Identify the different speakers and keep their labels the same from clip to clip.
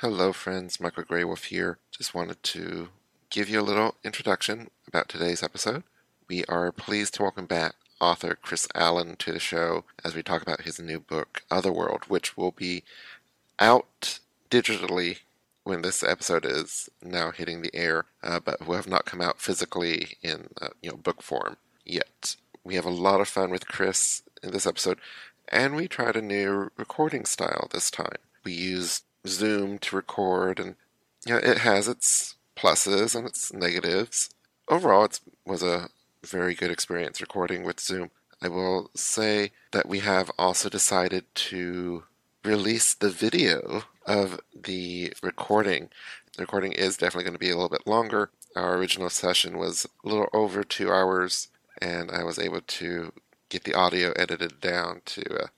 Speaker 1: Hello, friends. Michael Greywolf here. Just wanted to give you a little introduction about today's episode. We are pleased to welcome back author Chris Allaun to the show as we talk about his new book, Otherworld, which will be out digitally when this episode is now hitting the air, uh, but will have not come out physically in uh, you know book form yet. We have a lot of fun with Chris in this episode, and we tried a new recording style this time. We used Zoom to record, and know, it has its pluses and its negatives. Overall, it was a very good experience recording with Zoom. I will say that we have also decided to release the video of the recording. The recording is definitely going to be a little bit longer. Our original session was a little over two hours, and I was able to get the audio edited down to a,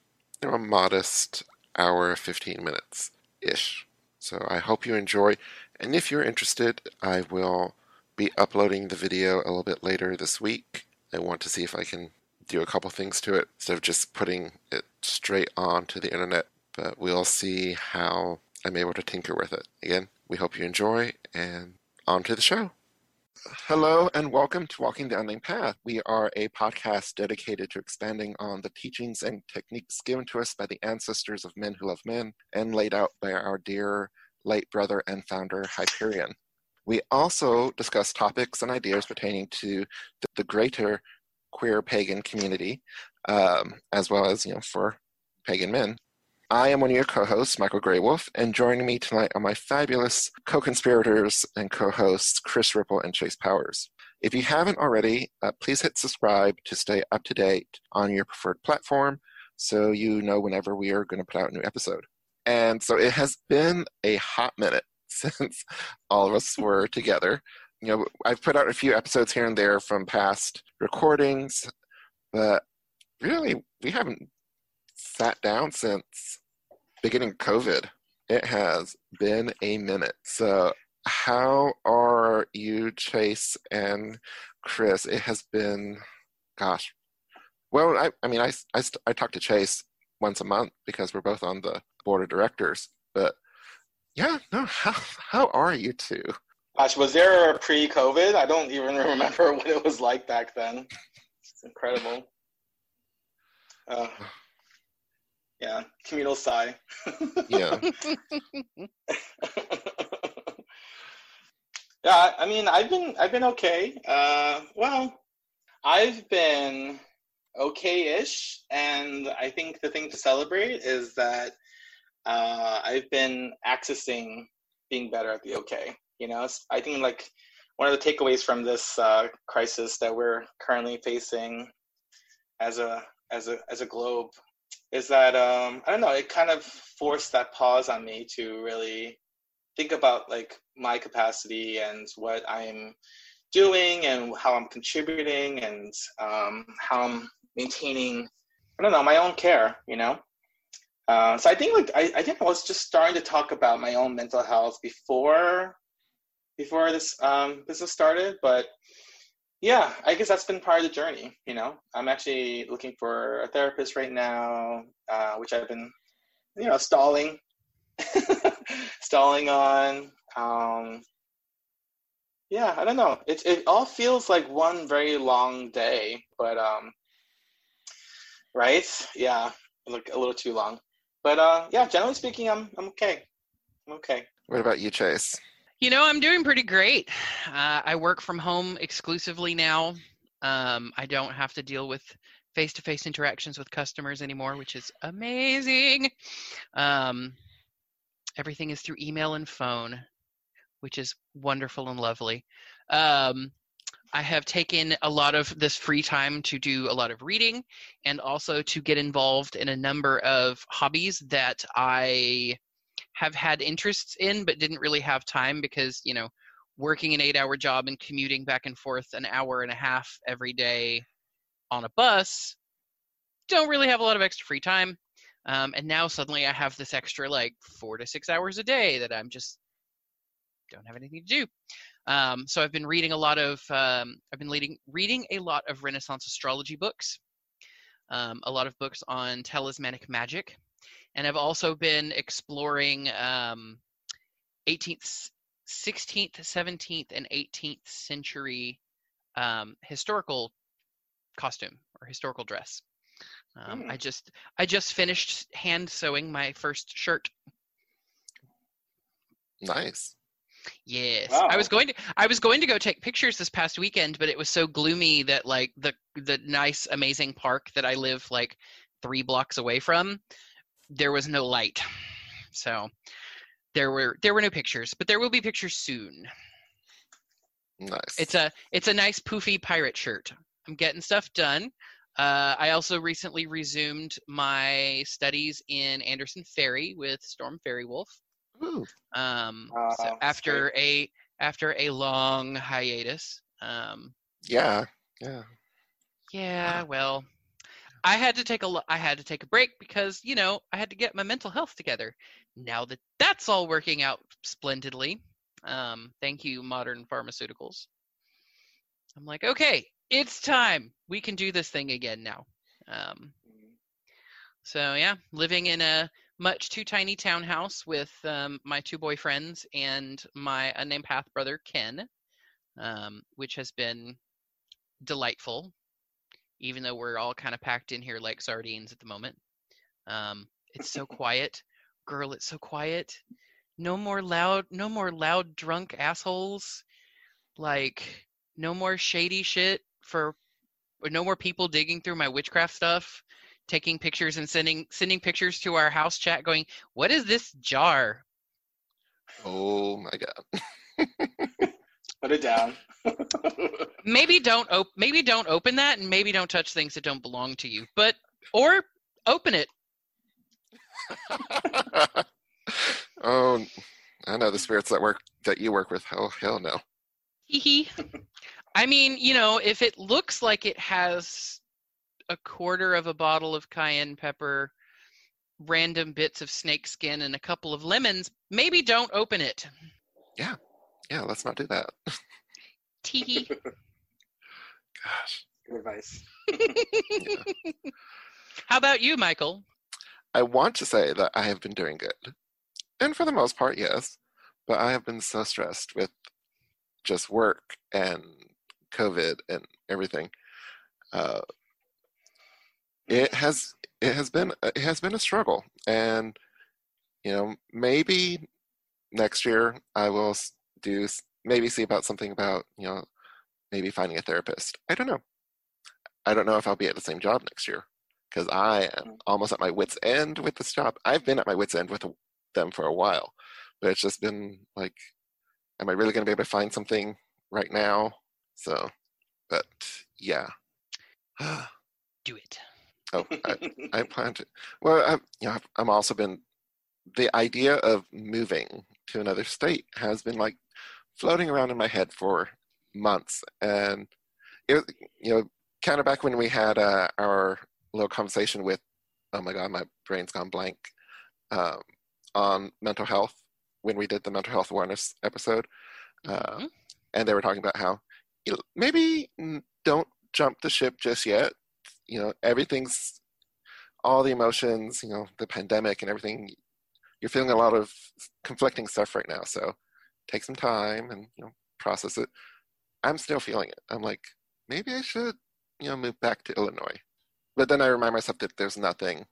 Speaker 1: you know, a modest hour, 15 minutes ish. So I hope you enjoy. And if you're interested, I will be uploading the video a little bit later this week. I want to see if I can do a couple things to it instead of just putting it straight onto the internet. But we'll see how I'm able to tinker with it. Again, we hope you enjoy and on to the show. Hello and welcome to Walking the Unnamed Path. We are a podcast dedicated to expanding on the teachings and techniques given to us by the ancestors of men who love men and laid out by our dear late brother and founder Hyperion. We also discuss topics and ideas pertaining to the greater queer pagan community, um, as well as you know for pagan men. I am one of your co-hosts, Michael Greywolf, and joining me tonight are my fabulous co-conspirators and co-hosts, Chris Ripple and Chase Powers. If you haven't already, uh, please hit subscribe to stay up to date on your preferred platform so you know whenever we are going to put out a new episode. And so it has been a hot minute since all of us were together. You know, I've put out a few episodes here and there from past recordings, but really we haven't sat down since beginning COVID. It has been a minute. So, how are you, Chase and Chris? It has been, gosh. Well, I, I mean, I, I, I talk to Chase once a month because we're both on the board of directors. But yeah, no, how, how are you two?
Speaker 2: Gosh, was there a pre COVID? I don't even remember what it was like back then. It's incredible. Uh, yeah, communal sigh.
Speaker 1: yeah.
Speaker 2: yeah, I mean, I've been I've been okay. Uh, well, I've been okay-ish, and I think the thing to celebrate is that uh, I've been accessing being better at the okay. You know, I think like one of the takeaways from this uh, crisis that we're currently facing as a as a as a globe is that um, I don't know. It kind of forced that pause on me to really think about like my capacity and what I'm doing and how I'm contributing and um, how I'm maintaining. I don't know my own care. You know. Uh, so I think like I, I think I was just starting to talk about my own mental health before before this um, business started, but yeah i guess that's been part of the journey you know? I'm actually looking for a therapist right now uh, which i've been you know stalling stalling on. Um, yeah i don't know. It, it all feels like one very long day but um right? Yeah like a little too long. But uh yeah generally speaking i'm i'm okay. I'm okay.
Speaker 1: What about you chase
Speaker 3: you know, I'm doing pretty great. Uh, I work from home exclusively now. Um, I don't have to deal with face to face interactions with customers anymore, which is amazing. Um, everything is through email and phone, which is wonderful and lovely. Um, I have taken a lot of this free time to do a lot of reading and also to get involved in a number of hobbies that I have had interests in but didn't really have time because you know working an eight hour job and commuting back and forth an hour and a half every day on a bus don't really have a lot of extra free time. Um, and now suddenly i have this extra like four to six hours a day that i'm just don't have anything to do. Um, so i've been reading a lot of um, i've been leading, reading a lot of renaissance astrology books um, a lot of books on talismanic magic and I've also been exploring um, 18th, 16th, 17th, and 18th century um, historical costume or historical dress. Um,
Speaker 2: Hmm.
Speaker 3: I just I just finished hand sewing my first shirt.
Speaker 1: Nice.
Speaker 3: Yes, I was going to I was going to go take pictures this past weekend, but it was so gloomy that like the the nice amazing park that I live like three blocks away from, there was no light. So there were there were no pictures, but there will be pictures soon.
Speaker 1: Nice.
Speaker 3: It's a it's a nice poofy pirate shirt. I'm getting stuff done. Uh, I also recently resumed my studies in Anderson Feri with Storm Faerywolf.
Speaker 1: Ooh,
Speaker 3: Um,
Speaker 2: Ah,
Speaker 3: so after a after a long hiatus. Um,
Speaker 1: yeah, yeah.
Speaker 3: yeah, well, I had to take a I had to take a break because you know I had to get my mental health together. Now that that's all working out splendidly, um, thank you, modern pharmaceuticals. I'm like, okay, it's time. We can do this thing again now. Um, so yeah, living in a much too tiny townhouse with um, my two boyfriends and my unnamed half brother Ken, um, which has been delightful. Even though we're all kind of packed in here like sardines at the moment, um, it's so quiet, girl. It's so quiet. No more loud, no more loud drunk assholes. Like no more shady shit for, no more people digging through my witchcraft stuff taking pictures and sending sending pictures to our house chat going what is this jar
Speaker 1: Oh my god.
Speaker 2: Put it down.
Speaker 3: maybe don't op- maybe don't open that and maybe don't touch things that don't belong to you but or open it
Speaker 1: oh, I know the spirits that work that you work with. Oh hell no.
Speaker 3: hee hee i mean you know if it looks like it has a quarter of a bottle of cayenne pepper random bits of snake skin and a couple of lemons maybe don't open it
Speaker 1: Yeah, let's not do that.
Speaker 3: tee
Speaker 1: Gosh.
Speaker 2: Good advice.
Speaker 3: how about you michael
Speaker 1: I want to say that I have been doing good. And for the most part, yes. But I have been so stressed with just work and COVID and everything. Uh, it has it has been it has been a struggle, and you know maybe next year I will s- do maybe see about something about you know maybe finding a therapist. I don't know. I don't know if I'll be at the same job next year because I am mm. almost at my wits end with this job. I've been at my wits end with them for a while, but it's just been like, am I really going to be able to find something right now? So, but yeah.
Speaker 3: do it
Speaker 1: oh, I, I plan to. Well, I, you know, I've, I'm also been the idea of moving to another state has been like floating around in my head for months, and it was, you know, kind of back when we had uh, our little conversation with, oh my god, my brain's gone blank, um, on mental health when we did the mental health awareness episode, uh,
Speaker 3: Mhm.
Speaker 1: and they were talking about how you know, maybe don't jump the ship just yet. You know, everything's all the emotions, you know, the pandemic and everything. You're feeling a lot of conflicting stuff right now, so take some time and you know process it. I'm still feeling it. I'm like, maybe I should, you know, move back to Illinois. But then I remind myself that there's nothing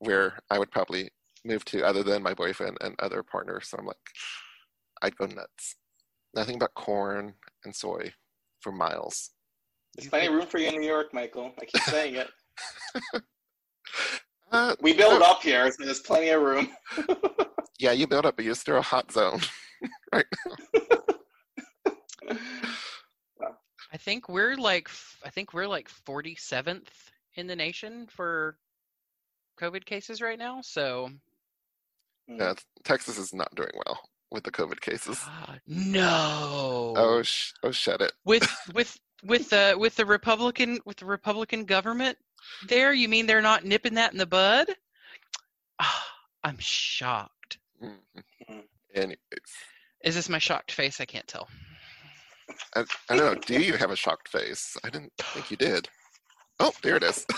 Speaker 1: where I would probably move to other than my boyfriend and other partners. So I'm like, I'd go nuts. Nothing but corn and soy for miles.
Speaker 2: There's plenty of room for you in New York, Michael. I keep saying it.
Speaker 1: Uh,
Speaker 2: We build up here, so there's plenty of room.
Speaker 1: yeah, you build up, but you're still a hot zone. Right now.
Speaker 3: I think we're like I think we're like 47th in the nation for COVID cases right now. So
Speaker 1: Yeah, Texas is not doing well with the COVID cases.
Speaker 3: no.
Speaker 1: Oh, sh- oh, shut it.
Speaker 3: with with with the with the Republican with the Republican government there, you mean they're not nipping that in the bud? Ah, I'm shocked.
Speaker 1: Mhm.
Speaker 2: Mhm.
Speaker 1: Anyways,
Speaker 3: Is this my shocked face? I can't tell.
Speaker 1: I, I don't know. Do you have a shocked face? I didn't think you did. Oh, there it is.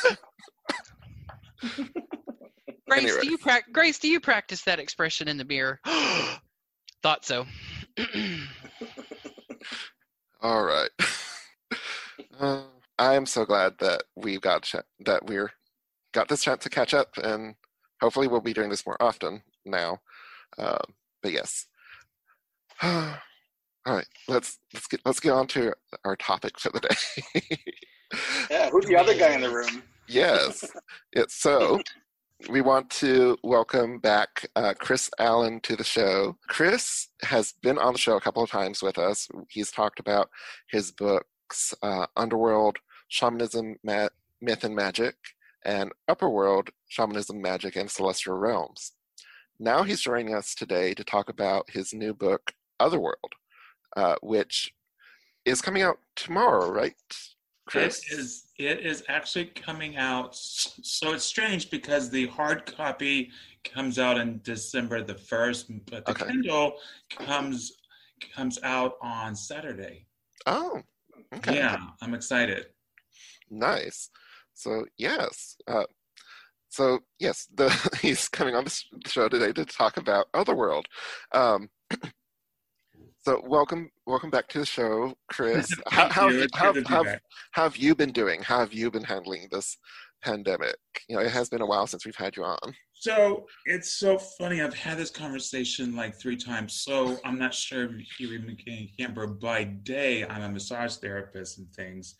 Speaker 3: Grace,
Speaker 1: Anyway.
Speaker 3: do you prac- Grace, do you practice that expression in the mirror? thought so.
Speaker 1: All right. uh, I am so glad that we got ch- that we're got this chance to catch up, and hopefully we'll be doing this more often now. Uh, but yes. All right, let's let's get let's get on to our topic for the day.
Speaker 2: yeah, who's the other guy in the room?
Speaker 1: yes, it's so we want to welcome back uh, Chris Allaun to the show. Chris has been on the show a couple of times with us. He's talked about his books, uh, Underworld, Shamanism, Ma- Myth and Magic, and upper world, Shamanism, Magic, and Celestial Realms. Now he's joining us today to talk about his new book, Otherworld, uh, which is coming out tomorrow, right?
Speaker 4: Chris? It is. It is actually coming out. So it's strange because the hard copy comes out in December the first, but the okay. Kindle comes comes out on Saturday.
Speaker 1: Oh,
Speaker 4: okay. Yeah, I'm excited.
Speaker 1: Nice. So yes, uh, so yes, the, he's coming on the show today to talk about Otherworld. Um, So welcome, welcome back to the show, Chris. how, how, you. how, how, how, have you been doing? How have you been handling this pandemic? You know, it has been a while since we've had you on.
Speaker 4: So it's so funny. I've had this conversation like three times. So I'm not sure if you remember. By day, I'm a massage therapist and things,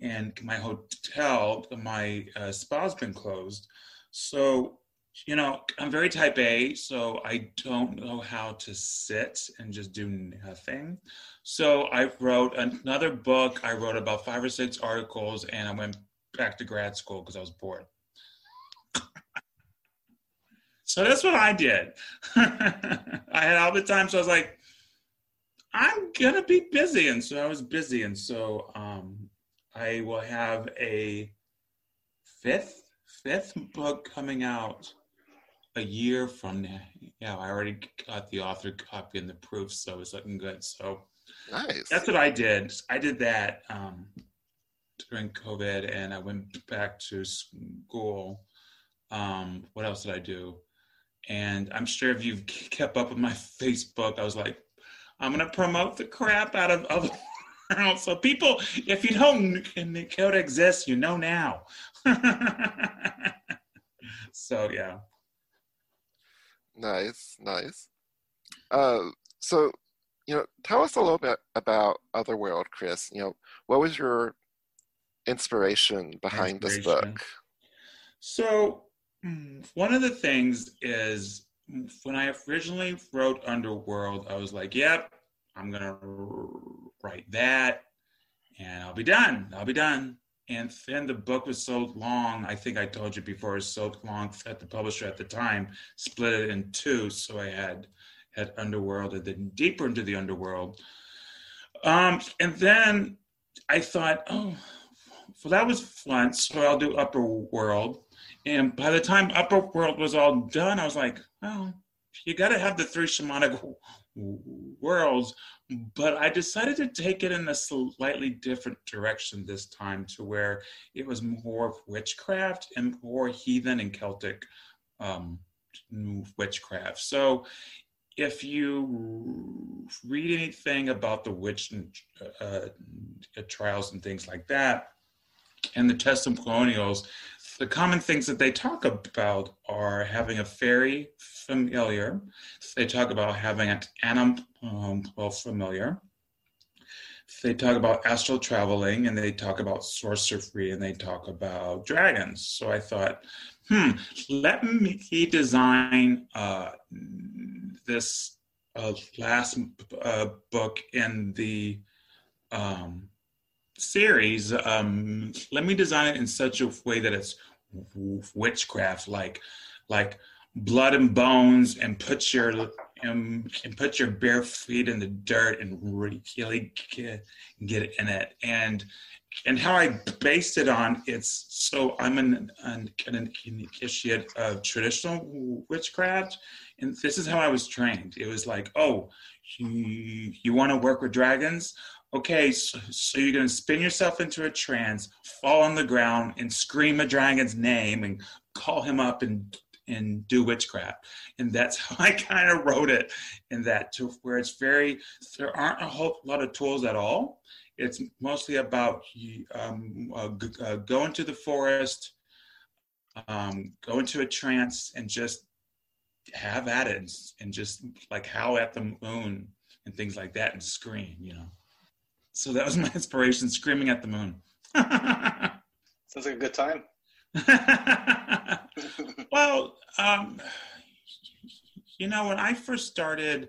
Speaker 4: and my hotel, my uh, spa's been closed. So you know, I'm very type A, so I don't know how to sit and just do nothing. So I wrote another book. I wrote about five or six articles, and I went back to grad school because I was bored. so that's what I did. I had all the time, so I was like, I'm gonna be busy, and so I was busy, and so um, I will have a fifth fifth book coming out a year from now. Yeah, I already got the author copy and the proof, so it's looking good. So
Speaker 1: nice.
Speaker 4: That's what I did. I did that um, during COVID, and I went back to school. Um, what else did I do? And I'm sure if you've kept up with my Facebook, I was like, I'm gonna promote the crap out of other. so people, if you don't know it exists, you know now. so yeah.
Speaker 1: Nice, nice. Uh, so, you know, tell us a little bit about Otherworld, Chris. You know, what was your inspiration behind inspiration. this book?
Speaker 4: So, mm, one of the things is when I originally wrote Underworld, I was like, yep, I'm going to write that and I'll be done. I'll be done. And then the book was so long, I think I told you before, it was so long that the publisher at the time split it in two. So I had had Underworld and then deeper into the Underworld. Um, and then I thought, oh, well, that was fun. So I'll do Upper World. And by the time Upper World was all done, I was like, oh, you got to have the three shamanic worlds but I decided to take it in a slightly different direction this time to where it was more of witchcraft and more heathen and Celtic um, witchcraft. So if you read anything about the witch uh, uh, trials and things like that, and the testimonials, the common things that they talk about are having a fairy familiar. They talk about having an animal familiar. They talk about astral traveling and they talk about sorcery and they talk about dragons. So I thought, hmm, let me design uh, this uh, last uh, book in the um, series. Um, let me design it in such a way that it's witchcraft, like like blood and bones, and put your and, and put your bare feet in the dirt and really get, get in it. And and how I based it on it's so I'm an, an, an initiate of traditional witchcraft, and this is how I was trained. It was like, oh, you, you want to work with dragons? Okay, so, you're going to spin yourself into a trance, fall on the ground, and scream a dragon's name and call him up and and do witchcraft. And that's how I kind of wrote it in that to where it's very, there aren't a whole lot of tools at all. It's mostly about um, uh, uh, go into the forest, um, go into a trance and just have at it and, and just like howl at the moon and things like that and scream, you know. So that was my inspiration, screaming at the moon.
Speaker 2: Sounds like a good time.
Speaker 4: well, um, you know, when I first started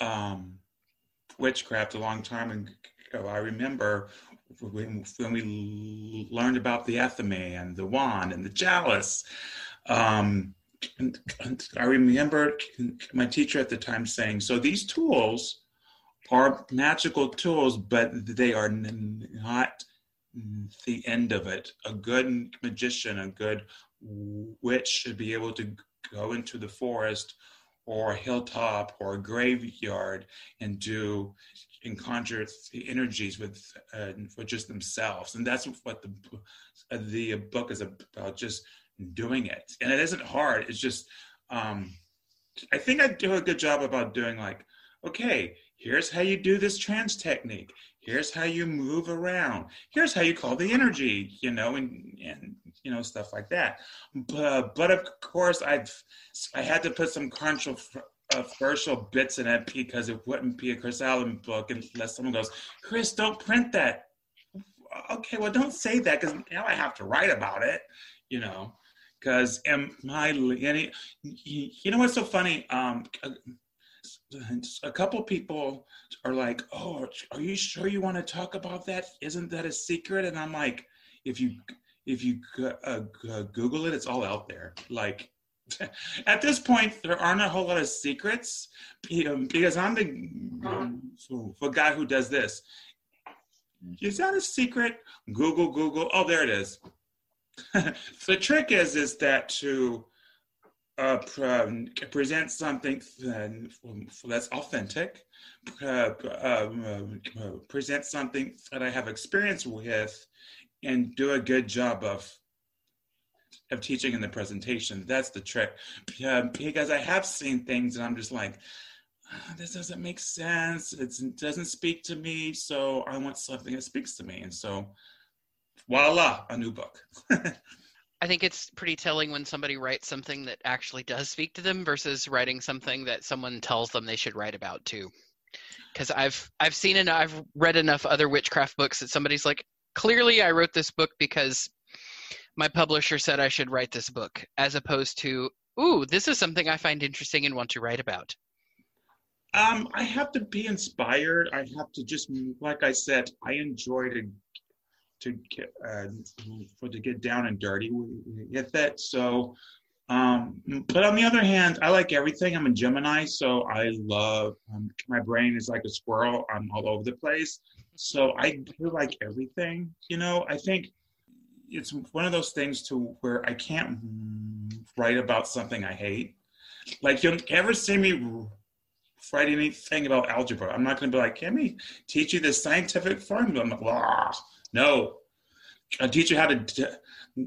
Speaker 4: um, witchcraft a long time ago, I remember when, when we learned about the athame and the wand and the chalice. Um, and, and I remember my teacher at the time saying, "So these tools are magical tools, but they are not the end of it. A good magician, a good witch should be able to go into the forest or a hilltop or a graveyard and do and conjure the energies with uh, for just themselves. And that's what the the book is about just doing it. And it isn't hard. It's just um i think i do a good job about doing like okay here's how you do this trance technique. Here's how you move around. Here's how you call the energy you know and and you know stuff like that. But but of course i've i had to put some controversial bits in it because it wouldn't be a chris allaun book unless someone goes chris don't print that. Okay well don't say that because now i have to write about it you know because am i any you know what's so funny? Um a couple people are like, "Oh, are you sure you want to talk about that? Isn't that a secret?" And I'm like, "If you if you uh, Google it, it's all out there." Like at this point, there aren't a whole lot of secrets because I'm the um, so, guy who does this. Is that a secret? Google, Google. Oh, there it is. the trick is, is that to uh, present something that's authentic, uh, um, present something that I have experience with, and do a good job of of teaching in the presentation. That's the trick, because I have seen things and I'm just like, oh, this doesn't make sense. It's, it doesn't speak to me, so I want something that speaks to me, and so voila, a new book.
Speaker 3: I think it's pretty telling when somebody writes something that actually does speak to them versus writing something that someone tells them they should write about too. Because I've I've seen and I've read enough other witchcraft books that somebody's like, clearly I wrote this book because my publisher said I should write this book, as opposed to, ooh, this is something I find interesting and want to write about.
Speaker 4: Um, I have to be inspired. I have to just, like I said, I enjoy to to get uh, for to get down and dirty with it. So, um, but on the other hand, I like everything. I'm a Gemini, so I love. Um, my brain is like a squirrel. I'm all over the place. So I do like everything. You know, I think it's one of those things to where I can't write about something I hate. Like you'll ever see me write anything about algebra. I'm not going to be like, can we teach you this scientific formula? No, I'll teach you how to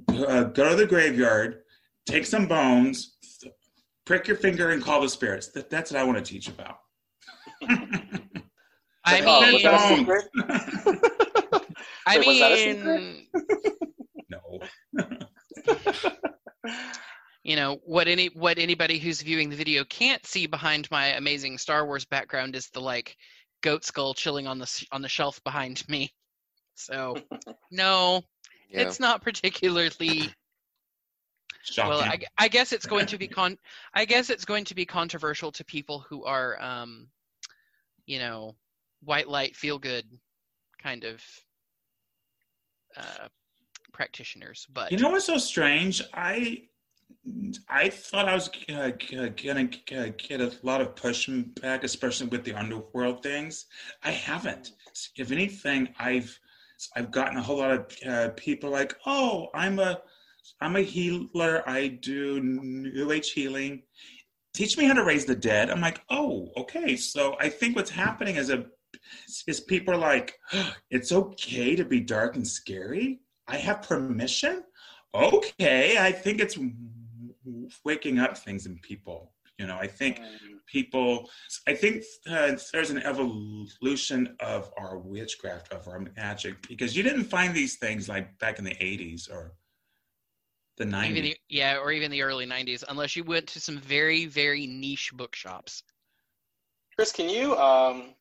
Speaker 4: uh, go to the graveyard, take some bones, prick your finger, and call the spirits. That, that's what I want to teach about.
Speaker 3: I mean, I mean,
Speaker 4: no.
Speaker 3: you know what any what anybody who's viewing the video can't see behind my amazing Star Wars background is the like goat skull chilling on the on the shelf behind me. So, no, yeah. it's not particularly.
Speaker 4: Shocking.
Speaker 3: Well, I, I, guess it's going to be con. I guess it's going to be controversial to people who are, um, you know, white light, feel good, kind of uh, practitioners. But
Speaker 4: you know what's so strange? I I thought I was uh, gonna get a lot of pushback, especially with the underworld things. I haven't. If anything, I've I've gotten a whole lot of uh, people like, "Oh, I'm a I'm a healer. I do New Age healing. Teach me how to raise the dead." I'm like, "Oh, okay." So I think what's happening is a is people are like, oh, "It's okay to be dark and scary. I have permission." Okay, I think it's waking up things in people. You know, I think. People, I think uh, there's an evolution of our witchcraft, of our magic, because you didn't find these things like back in the 80s or the 90s.
Speaker 3: Even the, yeah, or even the early '90s, unless you went to some very, very niche bookshops.
Speaker 2: Chris, can you, um,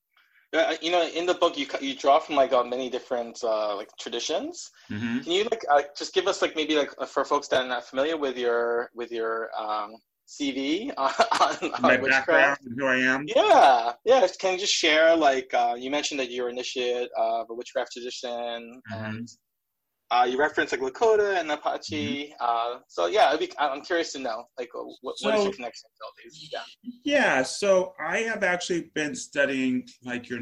Speaker 2: uh, you know, in the book you you draw from like uh, many different uh, like traditions.
Speaker 4: Mhm.
Speaker 2: Can you like uh, just give us like maybe like uh, for folks that are not familiar with your with your um, CV on, on
Speaker 4: My
Speaker 2: witchcraft?
Speaker 4: background, and who I am.
Speaker 2: Yeah, yeah. Can you just share like uh, you mentioned that you're initiate of a witchcraft tradition,
Speaker 4: Mhm.
Speaker 2: and uh, you reference like Lakota and Apache. Uh, so yeah, I'd be, I'm curious to know like uh, what, what is
Speaker 4: So-
Speaker 2: your connection to all these? Yeah.
Speaker 4: Yeah, so I have actually been studying like your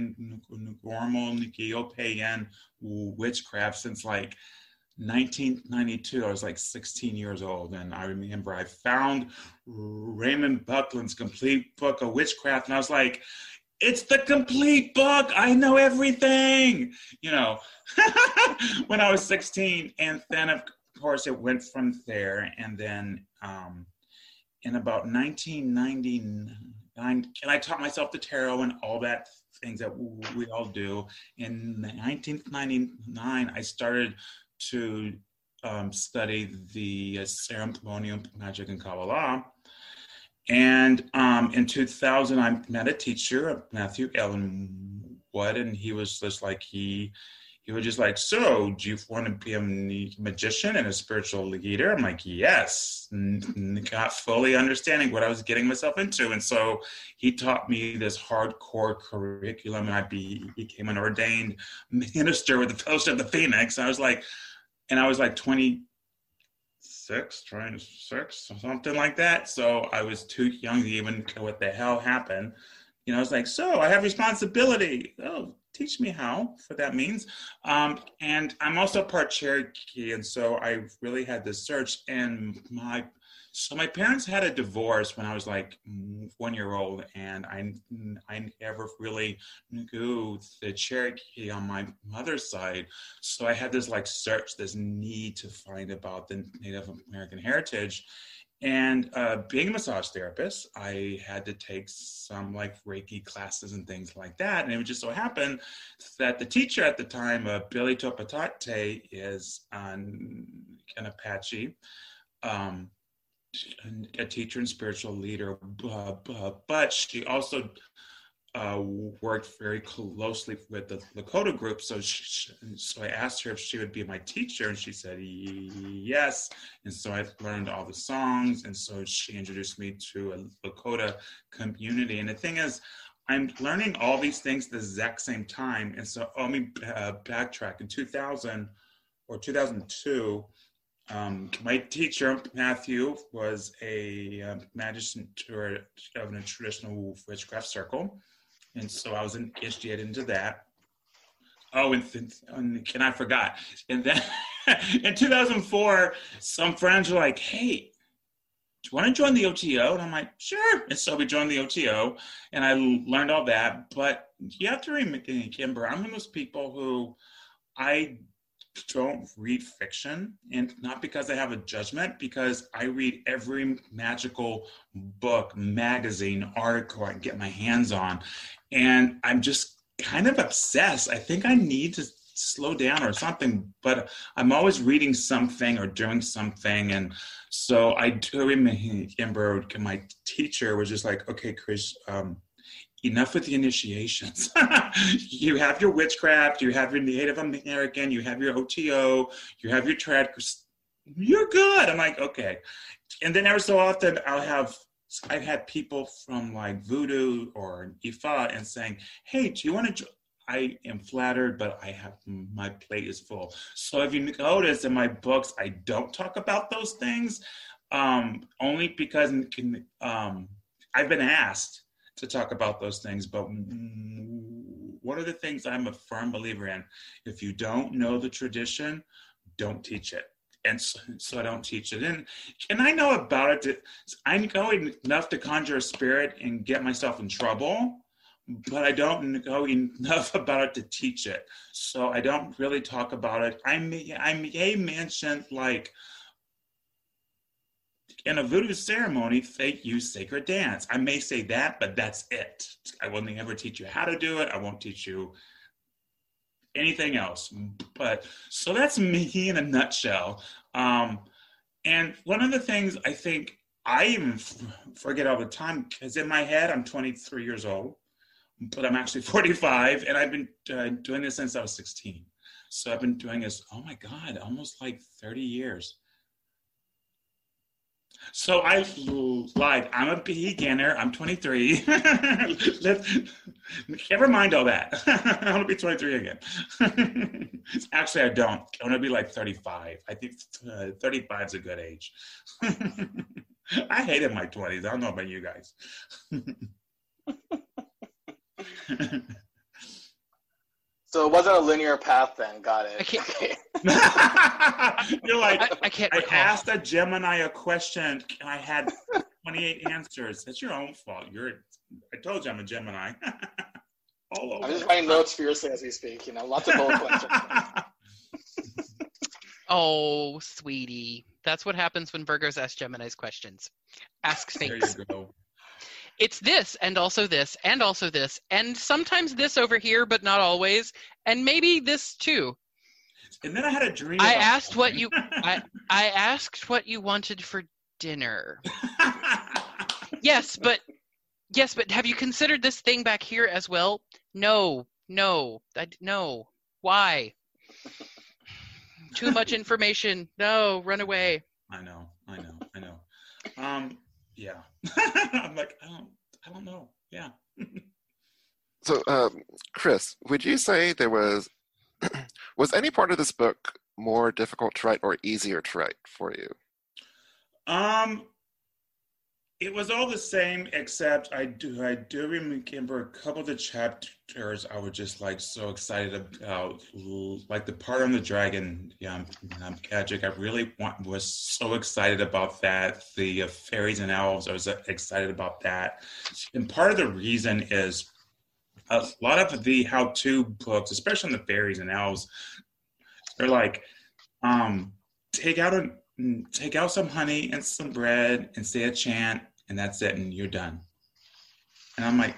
Speaker 4: normal Neo-Pagan witchcraft since like 1992. I was like 16 years old, and I remember I found Raymond Buckland's complete book of witchcraft, and I was like, "It's the complete book! I know everything!" You know, when I was 16, and then of course it went from there, and then. Um, in about 1999 and i taught myself the tarot and all that things that we all do in 1999 i started to um, study the uh, ceremonial magic and kabbalah and um, in 2000 i met a teacher matthew ellen wood and he was just like he he was just like, so do you want to be a magician and a spiritual leader? I'm like, yes, not fully understanding what I was getting myself into. And so he taught me this hardcore curriculum and I be, became an ordained minister with the Fellowship of the Phoenix. I was like, and I was like 26, 26, something like that. So I was too young to even know what the hell happened. You know, I was like, so I have responsibility. Oh, teach me how what that means um, and i'm also part cherokee and so i really had to search and my so my parents had a divorce when i was like one year old and i i never really knew the cherokee on my mother's side so i had this like search this need to find about the native american heritage and uh, being a massage therapist, I had to take some like Reiki classes and things like that. And it just so happened that the teacher at the time, uh, Billy Topatate, is an, an Apache, um, a teacher and spiritual leader, but she also uh, worked very closely with the Lakota group. So, she, so I asked her if she would be my teacher, and she said yes. And so I learned all the songs, and so she introduced me to a Lakota community. And the thing is, I'm learning all these things the exact same time. And so, let me uh, backtrack. In 2000 or 2002, um, my teacher Matthew was a uh, magician of a traditional witchcraft circle and so I was initiated into that. Oh, and, and, and I forgot. And then in 2004, some friends were like, "Hey, do you want to join the OTO?" And I'm like, "Sure." And so we joined the OTO, and I learned all that. But you have to remember, Kimber, I'm one of those people who I don't read fiction and not because i have a judgment because i read every magical book magazine article i get my hands on and i'm just kind of obsessed. I think i need to slow down or something but i'm always reading something or doing something and so i do remember my teacher was just like okay chris um, enough with the initiations. you have your witchcraft, you have your Native American, you have your OTO, you have your trad. You're good. I'm like, okay. And then every so often I'll have, I've had people from like Voodoo or Ifa and saying, hey, do you want to? I am flattered, but I have my plate is full. So if you notice in my books, I don't talk about those things, um, only because um, I've been asked to talk about those things. But one of the things I'm a firm believer in, if you don't know the tradition, don't teach it. And so, so I don't teach it. And and I know about it. To, I know enough to conjure a spirit and get myself in trouble, but I don't know enough about it to teach it. So I don't really talk about it. I may I may mention like in a voodoo ceremony, they use sacred dance. I may say that, but that's it. I will never teach you how to do it. I won't teach you anything else. But so that's me in a nutshell. Um, and one of the things I think I even forget all the time because in my head I'm 23 years old, but I'm actually 45, and I've been uh, doing this since I was 16. So I've been doing this. Oh my God, almost like 30 years. So I lied. I'm a beginner. I'm 23. never mind all that. I want to be 23 again. Actually, I don't. I want to be like 35. I think uh, 35 is a good age. I hated my 20s. I don't know about you guys.
Speaker 2: So it wasn't a linear path then. Got it.
Speaker 3: I can't-
Speaker 2: Okay.
Speaker 4: You're like,
Speaker 3: I, I can't
Speaker 4: I
Speaker 3: recall.
Speaker 4: asked a Gemini a question and I had 28 answers. That's your own fault. You're I told you I'm a Gemini. All over.
Speaker 2: I'm just writing notes fiercely as we speak. You know, lots of bullet questions.
Speaker 3: Oh, sweetie. That's what happens when Virgos ask Gemini's questions. Ask
Speaker 4: there you go.
Speaker 3: It's this, and also this, and also this, and sometimes this over here, but not always, and maybe this too.
Speaker 4: And then I had a dream.
Speaker 3: I asked what you- I I asked what you wanted for dinner. Yes, but yes, but have you considered this thing back here as well? No, no, I, no. Why? Too much information. No, run away.
Speaker 4: I know, I know, I know. Um, yeah. I'm like, I don't, I don't know. Yeah.
Speaker 1: So, um, Chris, would you say there was was any part of this book more difficult to write or easier to write for you?
Speaker 4: Um, it was all the same, except I do I do remember a couple of the chapters I was just like so excited about, like the part on the dragon, yeah, um, Kajic. I really want, was so excited about that. The uh, fairies and elves, I was uh, excited about that, and part of the reason is a lot of the how-to books, especially on the fairies and elves, they're like, um, take out a take out some honey and some bread and say a chant and that's it and you're done. And i'm like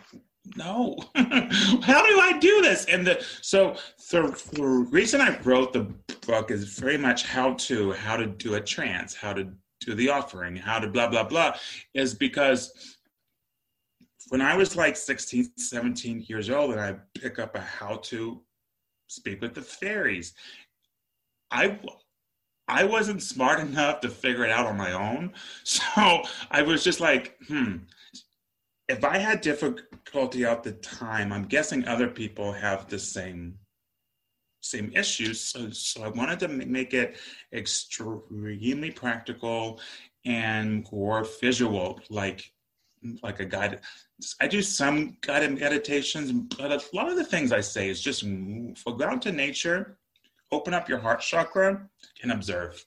Speaker 4: no. How do i do this? And the so the, the reason i wrote the book is very much how to how to do a trance how to do the offering how to blah blah blah is because when i was like 16 17 years old and i pick up a how to speak with the fairies i I wasn't smart enough to figure it out on my own. So I was just like, hmm, if I had difficulty at the time, I'm guessing other people have the same same issues. So, so I wanted to make it extremely practical and more visual, like like a guide. I do some guided meditations, but a lot of the things I say is just go out to nature, open up your heart chakra, and observe.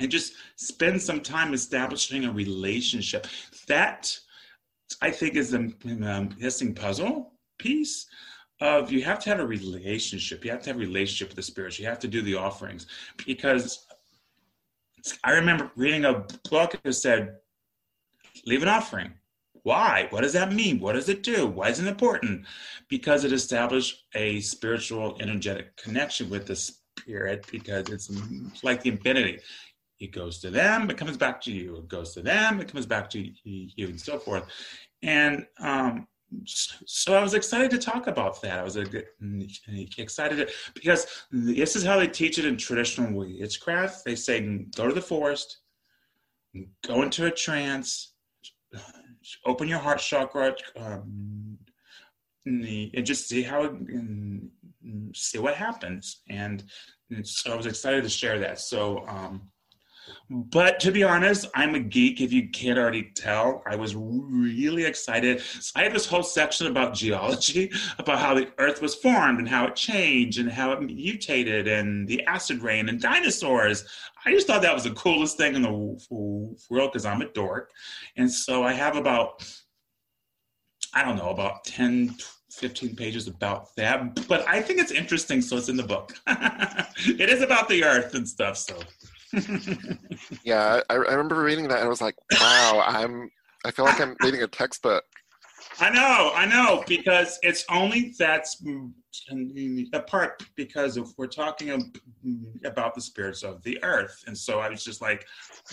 Speaker 4: And just spend some time establishing a relationship. That I think is the missing puzzle piece of you have to have a relationship. You have to have a relationship with the spirits. You have to do the offerings because I remember reading a book that said, leave an offering. Why? What does that mean? What does it do? Why is it important? Because it established a spiritual, energetic connection with the spirit because it's like the infinity. It goes to them, it comes back to you. It goes to them, it comes back to you, and so forth. And um, so I was excited to talk about that. I was excited because this is how they teach it in traditional witchcraft. They say, go to the forest, go into a trance, open your heart chakra, um, and just see how it, see what happens. And, and so I was excited to share that. So, um, but to be honest, I'm a geek. If you can't already tell, I was really excited. So I had this whole section about geology, about how the Earth was formed and how it changed and how it mutated, and the acid rain and dinosaurs. I just thought that was the coolest thing in the world because I'm a dork, and so I have about I don't know about 10, 15 pages about that. But I think it's interesting, so it's in the book. it is about the Earth and stuff, so.
Speaker 1: yeah, I, I remember reading that and I was like, wow, I'm I feel like I'm reading a textbook.
Speaker 4: I know, I know, because it's only that's a part because if we're talking about the spirits of the earth, and so I was just like,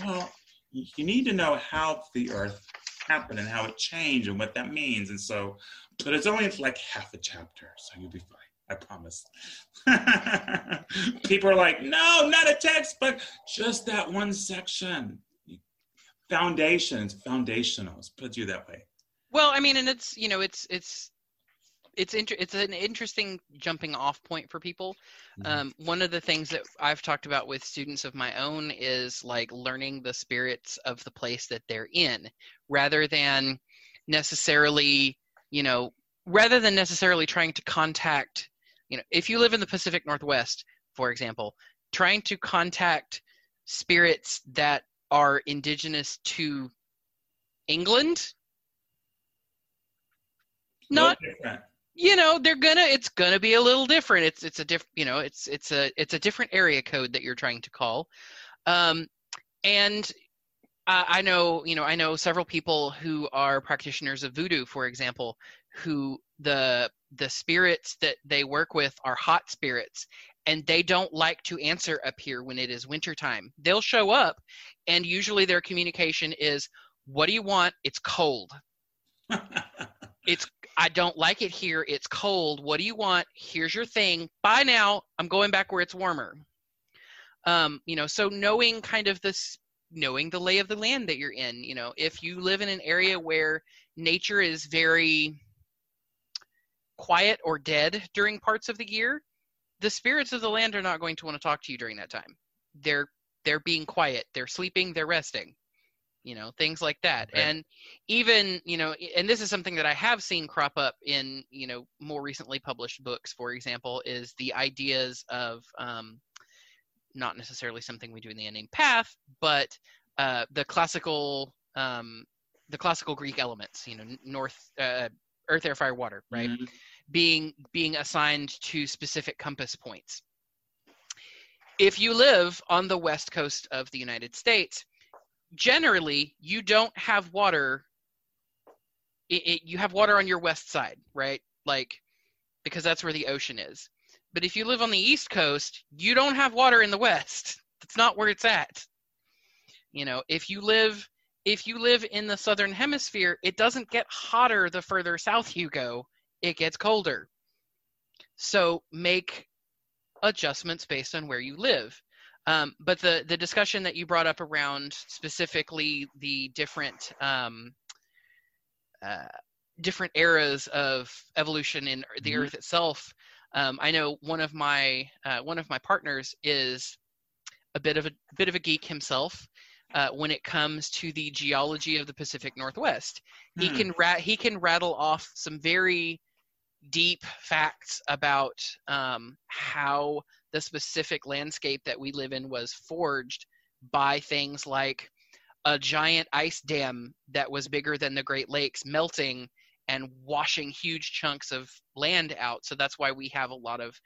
Speaker 4: well, you need to know how the earth happened and how it changed and what that means, and so, but it's only like half a chapter, so you'll be fine. I promise. People are like, no, not a textbook, just that one section. Foundations, foundationals. Put you that way.
Speaker 3: Well, I mean, and it's you know, it's it's it's inter- it's an interesting jumping off point for people. Mm-hmm. Um, one of the things that I've talked about with students of my own is like learning the spirits of the place that they're in, rather than necessarily, you know, rather than necessarily trying to contact, you know, if you live in the Pacific Northwest, for example, trying to contact spirits that are indigenous to England not you know they're gonna it's gonna be a little different. It's it's a different you know it's it's a it's a different area code that you're trying to call. Um and I, I know you know i know several people who are practitioners of voodoo for example who the the spirits that they work with are hot spirits and they don't like to answer up here when it is wintertime they'll show up and usually their communication is what do you want it's cold it's I don't like it here. It's cold. What do you want? Here's your thing. Bye now. I'm going back where it's warmer. Um, you know, so knowing kind of this, knowing the lay of the land that you're in. You know, if you live in an area where nature is very quiet or dead during parts of the year, the spirits of the land are not going to want to talk to you during that time. They're they're being quiet. They're sleeping. They're resting you know things like that and even you know and this is something that i have seen crop up in you know more recently published books for example is the ideas of um, not necessarily something we do in the unnamed path but uh, the classical um, the classical greek elements you know north uh, earth air fire water right? Mm-hmm. being being assigned to specific compass points. If you live on the west coast of the united states generally you don't have water it, it, you have water on your west side right? Like because that's where the ocean is. But if you live on the east coast you don't have water in the west. That's not where it's at. You know if you live if you live in the southern hemisphere it doesn't get hotter the further south you go it gets colder so make adjustments based on where you live um, but the the discussion that you brought up around specifically the different um, uh, different eras of evolution in the mm-hmm. Earth itself, um, I know one of my uh, one of my partners is a bit of a bit of a geek himself. Uh, when it comes to the geology of the Pacific Northwest, he hmm. can ra- he can rattle off some very deep facts about um, how the specific landscape that we live in was forged by things like a giant ice dam that was bigger than the Great Lakes melting and washing huge chunks of land out. So that's why we have a lot of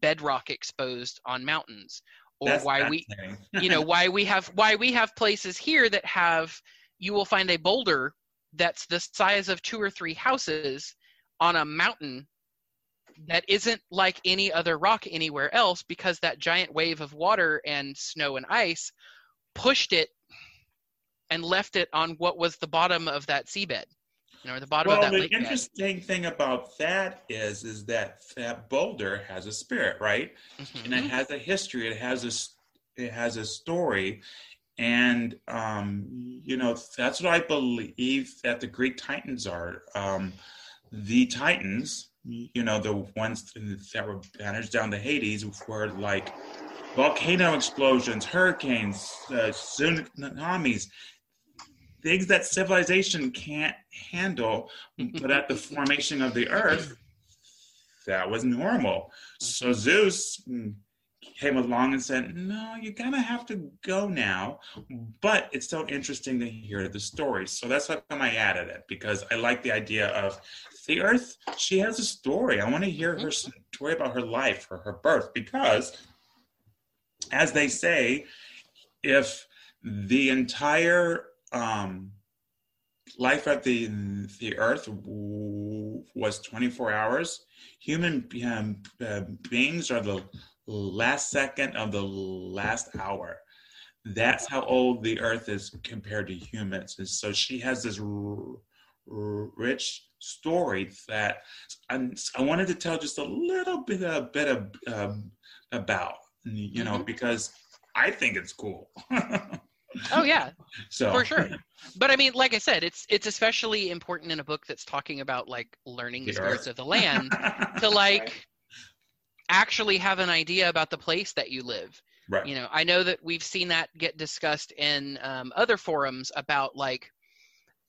Speaker 3: bedrock exposed on mountains or that's why we you know why we have why we have places here that have you will find a boulder that's the size of two or three houses on a mountain that isn't like any other rock anywhere else because that giant wave of water and snow and ice pushed it and left it on what was the bottom of that seabed you know, or the bottom
Speaker 4: well,
Speaker 3: of that
Speaker 4: the
Speaker 3: lake
Speaker 4: interesting bed. thing about that is is that that boulder has a spirit right mm-hmm. and it has a history it has a it has a story and um, you know that's what i believe that the greek titans are um, the titans you know, the ones that were banished down to Hades were like volcano explosions, hurricanes, uh, tsunamis, things that civilization can't handle. but at the formation of the earth, that was normal. So Zeus came along and said, No, you're to have to go now. But it's so interesting to hear the story. So that's why I added it because I like the idea of the earth. She has a story. I want to hear her mm-hmm. story about her life, her, her birth, because as they say, if the entire um, life at the the Earth was 24 hours, human um, uh, beings are the last second of the last hour. That's how old the Earth is compared to humans. And so she has this r- r- rich story that I, I, wanted to tell just a little bit, a bit of, um, about, you know, mm-hmm. because I think it's cool.
Speaker 3: oh yeah, so for sure. But I mean, like I said, it's it's especially important in a book that's talking about like learning the, the spirits of the land to like actually have an idea about the place that you live.
Speaker 4: Right.
Speaker 3: You know, I know that we've seen that get discussed in um, other forums about like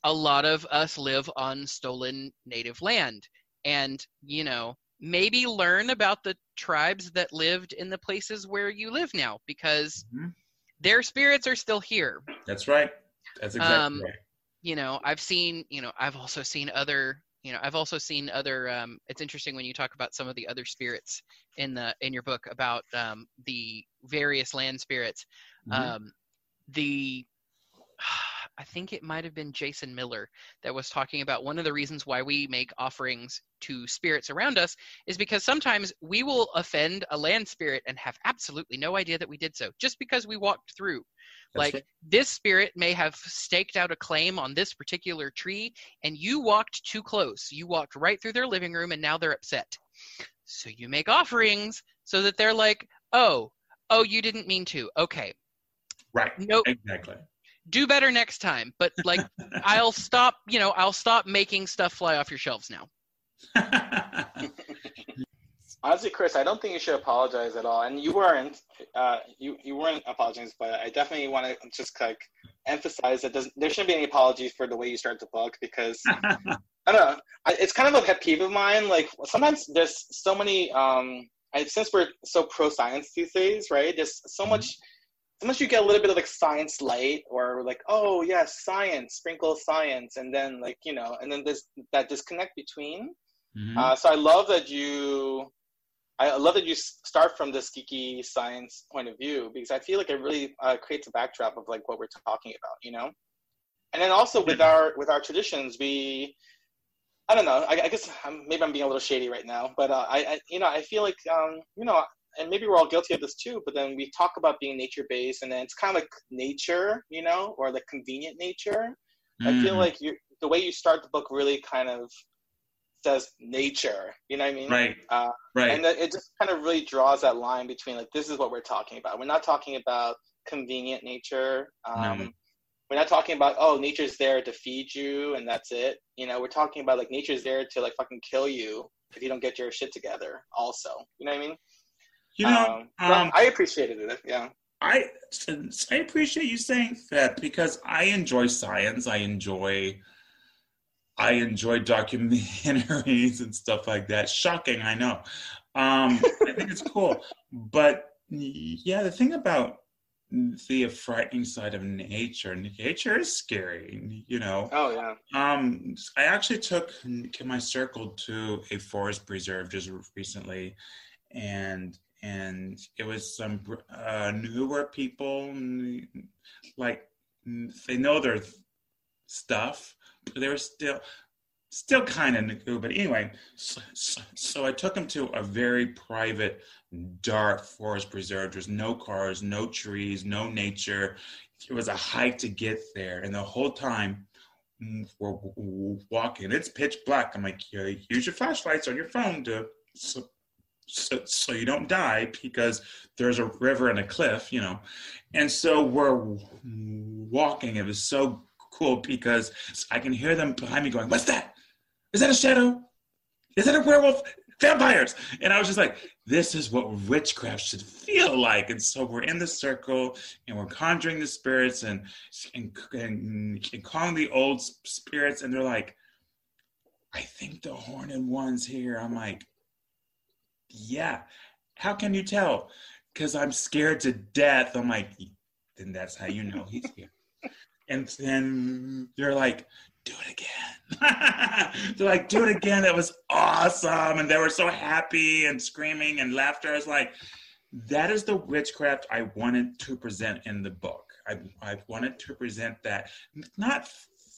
Speaker 3: a lot of us live on stolen native land, and you know, maybe learn about the tribes that lived in the places where you live now because mm-hmm. Their spirits are still here.
Speaker 4: That's right. That's exactly um, right.
Speaker 3: You know, I've seen. You know, I've also seen other you know i've also seen other um, it's interesting when you talk about some of the other spirits in the in your book about um, the various land spirits mm-hmm. um, the i think it might have been jason miller that was talking about one of the reasons why we make offerings to spirits around us is because sometimes we will offend a land spirit and have absolutely no idea that we did so just because we walked through like right. this spirit may have staked out a claim on this particular tree and you walked too close. You walked right through their living room and now they're upset. So you make offerings so that they're like, "Oh, oh, you didn't mean to." Okay.
Speaker 4: Right.
Speaker 3: Nope.
Speaker 4: Exactly.
Speaker 3: Do better next time. But like I'll stop, you know, I'll stop making stuff fly off your shelves now.
Speaker 2: honestly, Chris, I don't think you should apologize at all. And you weren't, uh, you you weren't apologizing, but I definitely want to just like emphasize that there shouldn't be any apologies for the way you start the book because I don't know. I, it's kind of a pet peeve of mine. Like sometimes there's so many. Um, I, since we're so pro science these days, right? There's so mm-hmm. Sometimes you get a little bit of like science light, or like, oh yes, science, sprinkle science, and then like you know, and then there's that disconnect between. Mm-hmm. Uh, so I love that you I love that you start from this geeky science point of view because I feel like it really uh, creates a backdrop of like what we're talking about, you know. And then also with our with our traditions, we, I don't know. I, I guess I'm, maybe I'm being a little shady right now, but uh, I, I, you know, I feel like um, you know, and maybe we're all guilty of this too. But then we talk about being nature based, and then it's kind of like nature, you know, or like convenient nature. Mm. I feel mm. like you the way you start the book really kind of says nature. You know what I mean?
Speaker 4: Right.
Speaker 2: Uh,
Speaker 4: right.
Speaker 2: And it just kind of really draws that line between like this is what we're talking about. We're not talking about convenient nature. Um, no. We're not talking about oh nature's there to feed you and that's it. You know, we're talking about like nature's there to like fucking kill you if you don't get your shit together. Also, you know what I mean?
Speaker 4: You know, um,
Speaker 2: um, I appreciated it. Yeah.
Speaker 4: I I appreciate you saying that because I enjoy science. I enjoy I enjoy documentaries and stuff like that. Shocking, I know. Um, I think it's cool. But yeah, the thing about the frightening side of nature, nature is scary, you know.
Speaker 2: Oh yeah.
Speaker 4: Um, I actually took my circle to a forest preserve just recently, and and it was some uh, newer people, like they know their stuff they were still still kind of new, but anyway, so, so, I took him to a very private, dark forest preserve. There's no cars, no trees, no nature. It was a hike to get there, and the whole time we're walking, it's pitch black. I'm like, yeah, use your flashlights on your phone to so, so, so you don't die because there's a river and a cliff, you know. And so we're walking. It was so cool because I can hear them behind me going, What's that? Is that a shadow? Is that a werewolf? Vampires. And I was just like, This is what witchcraft should feel like. And so we're in the circle and we're conjuring the spirits and, and, and, and calling the old spirits. And they're like, I think the horned one's here. I'm like, Yeah. How can you tell? Because I'm scared to death. I'm like, then that's how you know he's here and then they're like, do it again. they're like, do it again. That was awesome. And they were so happy and screaming and laughter. I was like, that is the witchcraft I wanted to present in the book. I, I wanted to present that, not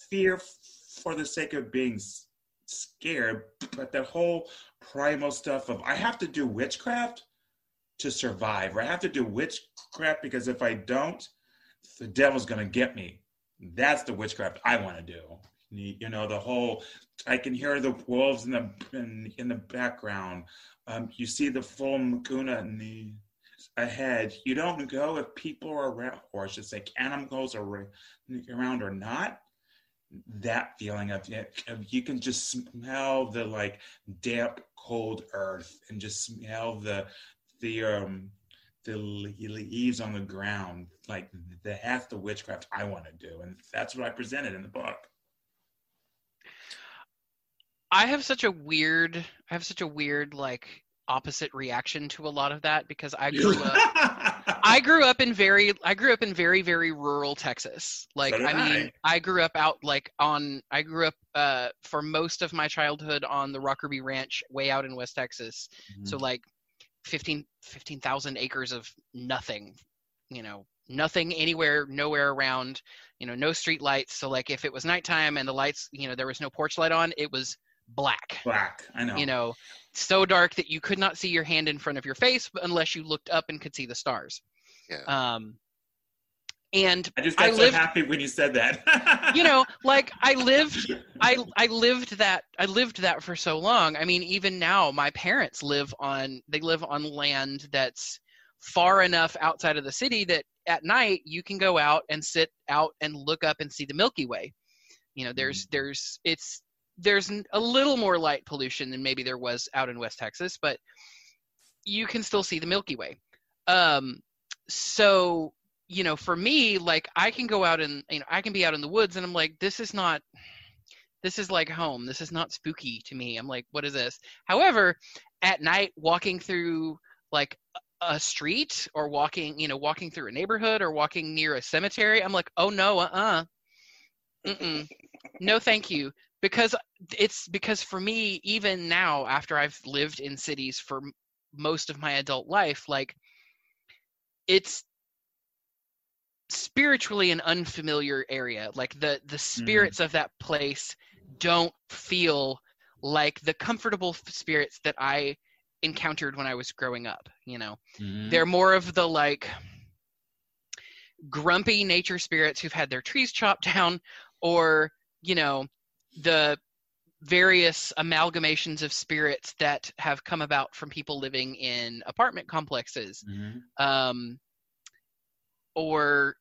Speaker 4: fear for the sake of being scared, but the whole primal stuff of I have to do witchcraft to survive, or I have to do witchcraft because if I don't, the devil's to get me. That's the witchcraft I want to do. You know, the whole, I can hear the wolves in the in, in the background. Um, you see the full Makuna in the ahead. You don't go if people are around, or I should say, animals are around or not that feeling of, of you can just smell the like damp cold earth and just smell the the um the leaves on the ground like that's the witchcraft i want to do and that's what i presented in the book.
Speaker 3: I have such a weird i have such a weird like opposite reaction to a lot of that because i grew up I grew up in very I grew up in very very rural Texas. Like so I mean, I. I. grew up out like on I grew up uh for most of my childhood on the Rocker B Ranch way out in West Texas. Mm-hmm. So like 15 15,000 acres of nothing, you know, nothing anywhere, nowhere around, you know, no street lights. So like if it was nighttime and the lights, you know, there was no porch light on, it was black.
Speaker 4: Black, I know.
Speaker 3: You know, so dark that you could not see your hand in front of your face unless you looked up and could see the stars.
Speaker 1: Yeah.
Speaker 3: Um, and
Speaker 4: I just got I so happy when you said that.
Speaker 3: you know, like I lived, I I lived that I lived that for so long. I mean, even now, my parents live on they live on land that's far enough outside of the city that at night you can go out and sit out and look up and see the Milky Way. You know, there's mm-hmm. there's it's there's a little more light pollution than maybe there was out in West Texas, but you can still see the Milky Way. Um, so you know for me like i can go out and you know i can be out in the woods and i'm like this is not this is like home. This is not spooky to me. I'm like what is this? However at night walking through like a street or walking you know walking through a neighborhood or walking near a cemetery i'm like oh no uh-uh. Mm-mm. no thank you. Because it's because for me even now after i've lived in cities for most of my adult life like it's spiritually an unfamiliar area like the the mm-hmm. spirits mm. of that place don't feel like the comfortable spirits that i encountered when i was growing up you know mm. they're more of the like grumpy nature spirits who've had their trees chopped down or you know the various amalgamations of spirits that have come about from people living in apartment complexes mm-hmm. um, or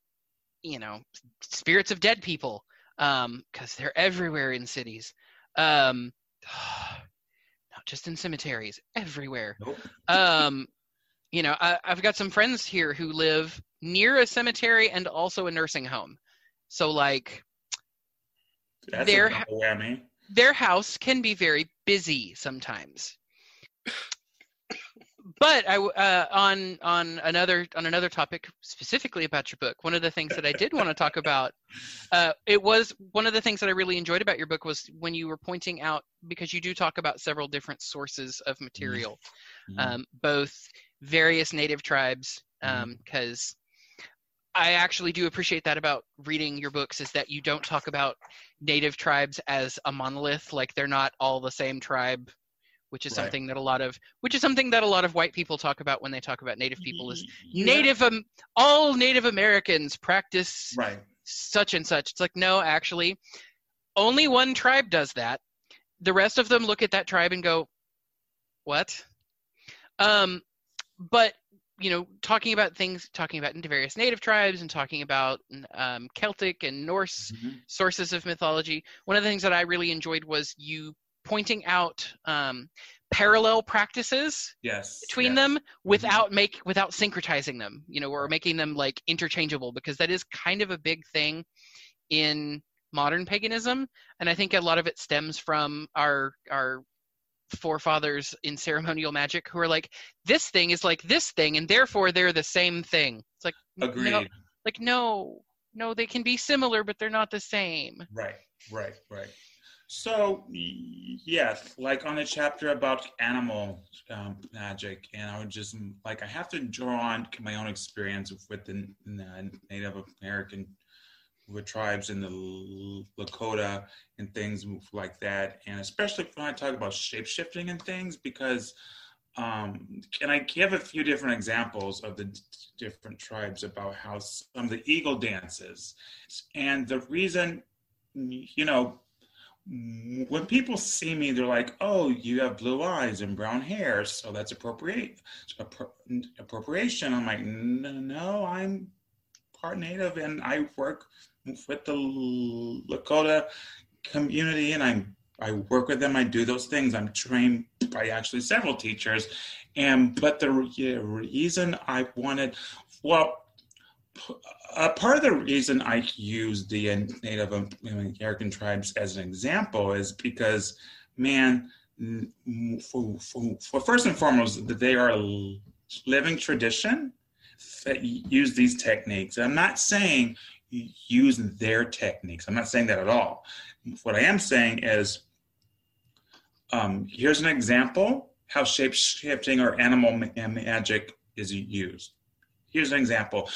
Speaker 3: you know spirits of dead people because um, they're everywhere in cities um, not just in cemeteries everywhere nope. um, you know I, i've got some friends here who live near a cemetery and also a nursing home so like
Speaker 4: That's their whammy
Speaker 3: their house can be very busy sometimes. but I uh, on on another on another topic specifically about your book. One of the things that I did want to talk about, uh, it was one of the things that I really enjoyed about your book was when you were pointing out because you do talk about several different sources of material, mm-hmm. um, both various native tribes because um, I actually do appreciate that about reading your books is that you don't talk about native tribes as a monolith, like they're not all the same tribe, which is right. something that a lot of which is something that a lot of white people talk about when they talk about native people is native um, all native Americans practice
Speaker 4: right.
Speaker 3: such and such. It's like no, actually, only one tribe does that. The rest of them look at that tribe and go, "What?" Um, but you know, talking about things, talking about into various native tribes and talking about um, Celtic and Norse mm-hmm. sources of mythology. One of the things that I really enjoyed was you pointing out um, parallel practices
Speaker 4: yes,
Speaker 3: between
Speaker 4: yes.
Speaker 3: them mm-hmm. without mm-hmm. make without syncretizing them, you know, or making them like interchangeable because that is kind of a big thing in modern paganism and i think a lot of it stems from our our forefathers in ceremonial magic who are like, this thing is like this thing, and therefore they're the same thing. It's like,
Speaker 4: agreed.
Speaker 3: No, like, no, no, they can be similar, but they're not the same.
Speaker 4: Right, right, right. So yes, like on the chapter about animal um, magic, and I would just like I have to draw on my own experience with the, the Native American with tribes in the Lakota and things like that, and especially when I talk about shape shifting and things, because um, I give a few different examples of the different tribes about how some of the eagle dances, and the reason, you know, when people see me, they're like, "Oh, you have blue eyes and brown hair, so that's appropriate appropriation." I'm like, "No, I'm part Native, and I work with the Lakota community, and I I work with them. I do those things. I'm trained by actually several teachers, and but the reason I wanted, well, uh, part of the reason I use the Native American tribes as an example is because, man, for, for, for first and foremost, that they are a living tradition that use these techniques. I'm not saying use their techniques. I'm not saying that at all. What I am saying is, um, here's an example how shape shifting or animal magic is used. Here's an example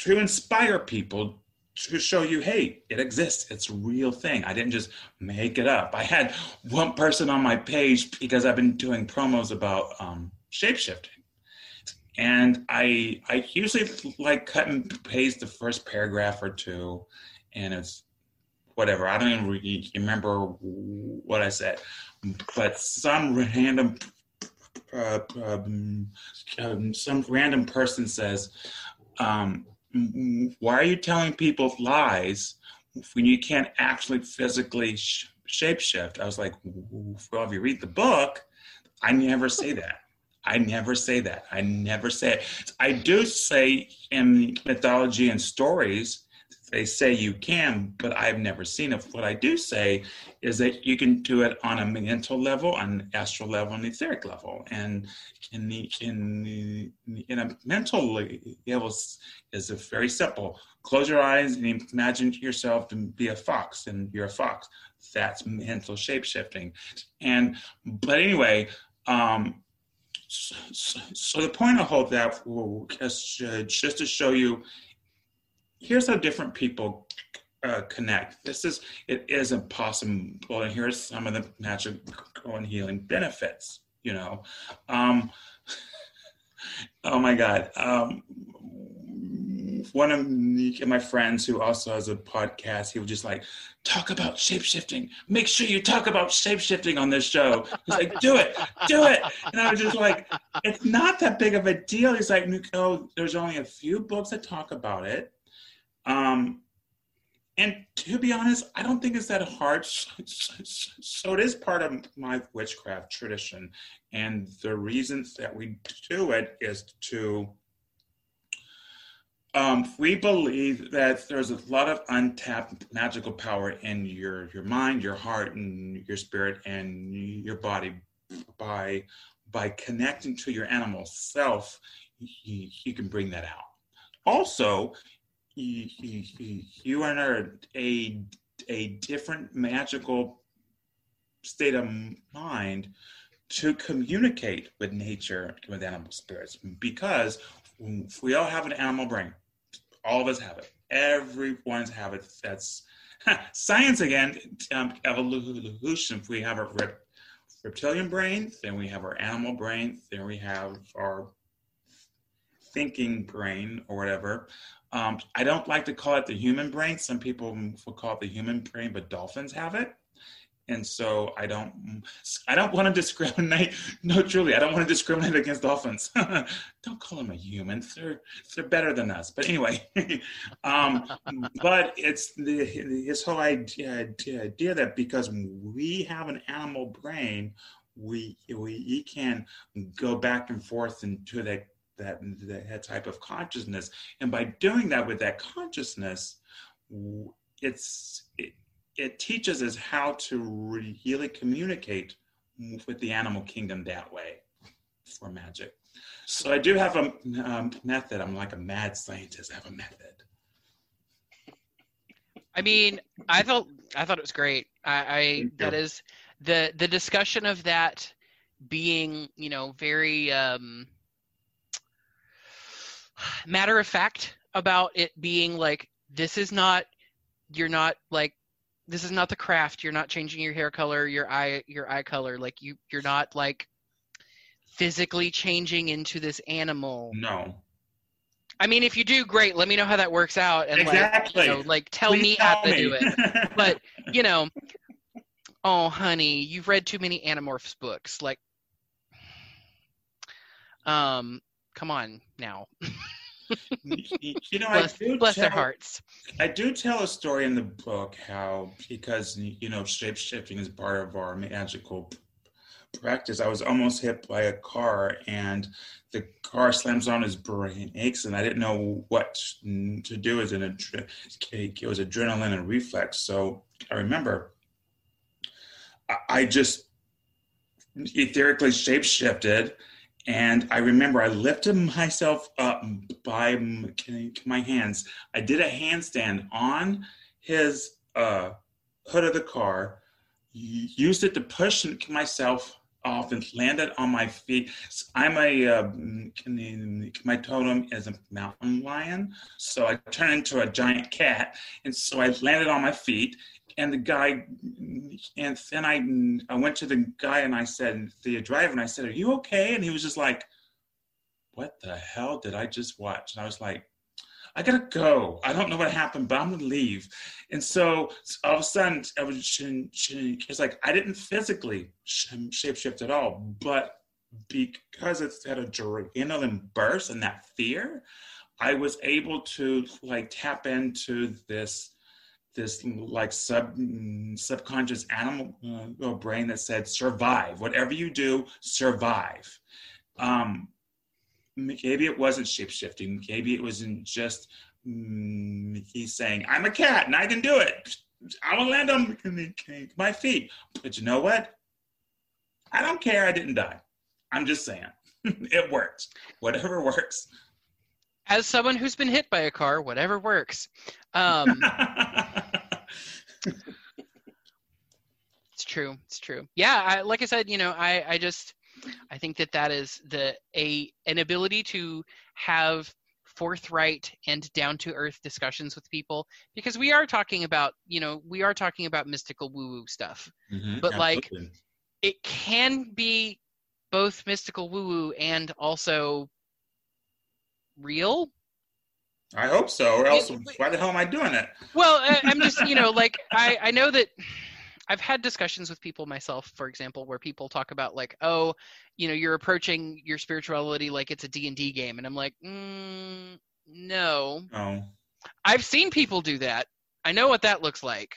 Speaker 4: to inspire people to show you, hey, it exists. It's a real thing. I didn't just make it up. I had one person on my page because I've been doing promos about um, shapeshifting. And I I usually like cut and paste the first paragraph or two, and it's whatever. I don't even re- remember what I said, but some random uh, um, um, some random person says, um, why are you telling people lies when you can't actually physically sh- shapeshift? I was like, well, if you read the book, I never say that. I never say that. I never say it. I do say in mythology and stories they say you can, but I've never seen it. What I do say is that you can do it on a mental level, on astral level, and etheric level. And in the, in the, in a mental level is very simple. Close your eyes and imagine yourself to be a fox, and you're a fox. That's mental shape shifting. And but anyway, um, so, so, the point I hope that just, just to show you here's how different people uh, connect. This is it is impossible, and here's some of the magical and healing benefits. You know, um, oh my God, um, one of my friends who also has a podcast, he was just like, talk about shapeshifting. Make sure you talk about shapeshifting on this show. He's like, do it, do it. And I was just like, it's not that big of a deal. He's like, no, there's only a few books that talk about it. Um, and to be honest, I don't think it's that hard. So it is part of my witchcraft tradition. And the reasons that we do it is to, um, we believe that there's a lot of untapped magical power in your, your mind, your heart, and your spirit, and your body. By, by connecting to your animal self, you, you can bring that out. Also, you, you, you are a, a different magical state of mind to communicate with nature, with animal spirits, because we all have an animal brain. All of us have it. Everyone's have it. That's science again, um, evolution. We have a rep, reptilian brain, then we have our animal brain, then we have our thinking brain or whatever. Um, I don't like to call it the human brain. Some people will call it the human brain, but dolphins have it. And so I don't, I don't want to discriminate. No, truly, I don't want to discriminate against dolphins. don't call them a human. They're they're better than us. But anyway, um, but it's the this whole idea, idea that because we have an animal brain, we we can go back and forth into that that, that type of consciousness. And by doing that with that consciousness, it's it, teaches us how to really communicate with the animal kingdom that way for magic. So I do have a um, method. I'm like a mad scientist. I have a method.
Speaker 3: I mean, I thought I thought it was great. I, I that is the the discussion of that being, you know, very um matter of fact about it being like this is not you're not like this is not the craft. You're not changing your hair color, your eye your eye color. Like you you're not like physically changing into this animal.
Speaker 4: No.
Speaker 3: I mean, if you do, great. Let me know how that works out, and
Speaker 4: Exactly.
Speaker 3: like, you know, like tell
Speaker 4: Please
Speaker 3: me
Speaker 4: tell
Speaker 3: how to do it. But you know, oh honey, you've read too many Animorphs books. Like, um, come on now,
Speaker 4: you know,
Speaker 3: bless,
Speaker 4: I do
Speaker 3: bless their
Speaker 4: tell-
Speaker 3: hearts.
Speaker 4: I do tell a story in the book how because you know shape shifting is part of our magical practice. I was almost hit by a car and the car slams on his brakes and I didn't know what to do as an adre- it was adrenaline and reflex. So I remember I- I just etherically shape shifted and I remember I lifted myself up by my hands. I did a handstand on his uh, hood of the car, used it to push myself off and landed on my feet. I'm a, uh, my totem is a mountain lion. So I turned into a giant cat. And so I landed on my feet. And the guy, and then I, I went to the guy and I said, the driver, and I said, Are you okay? And he was just like, What the hell did I just watch? And I was like, I gotta go. I don't know what happened, but I'm gonna leave. And so all of a sudden, I was it's like I didn't physically shapeshift at all, but because it's had a adrenaline burst and that fear, I was able to like tap into this this like sub subconscious animal uh, brain that said survive. Whatever you do survive. Um maybe it wasn't shape shifting maybe it wasn't just mm, he's saying i'm a cat and i can do it. I will land on my feet. But you know what? I don't care. I didn't die. I'm just saying. It works. Whatever works.
Speaker 3: As someone who's been hit by a car, whatever works. Um, it's true. It's true. Yeah, I, like I said, you know, I, I just, I think that that is the a an ability to have forthright and down to earth discussions with people because we are talking about, you know, we are talking about mystical woo woo stuff.
Speaker 4: Mhm,
Speaker 3: But, like. It can be both mystical woo woo and also real.
Speaker 4: I hope so, or else
Speaker 3: It-
Speaker 4: why the hell am I doing it?
Speaker 3: Well, I'm just, you know, like I, I know that I've had discussions with people myself, for example, where people talk about like, oh, you know, you're approaching your spirituality like it's a D and D game, and I'm like, mm, no.
Speaker 4: Oh,
Speaker 3: I've seen people do that. I know what that looks like.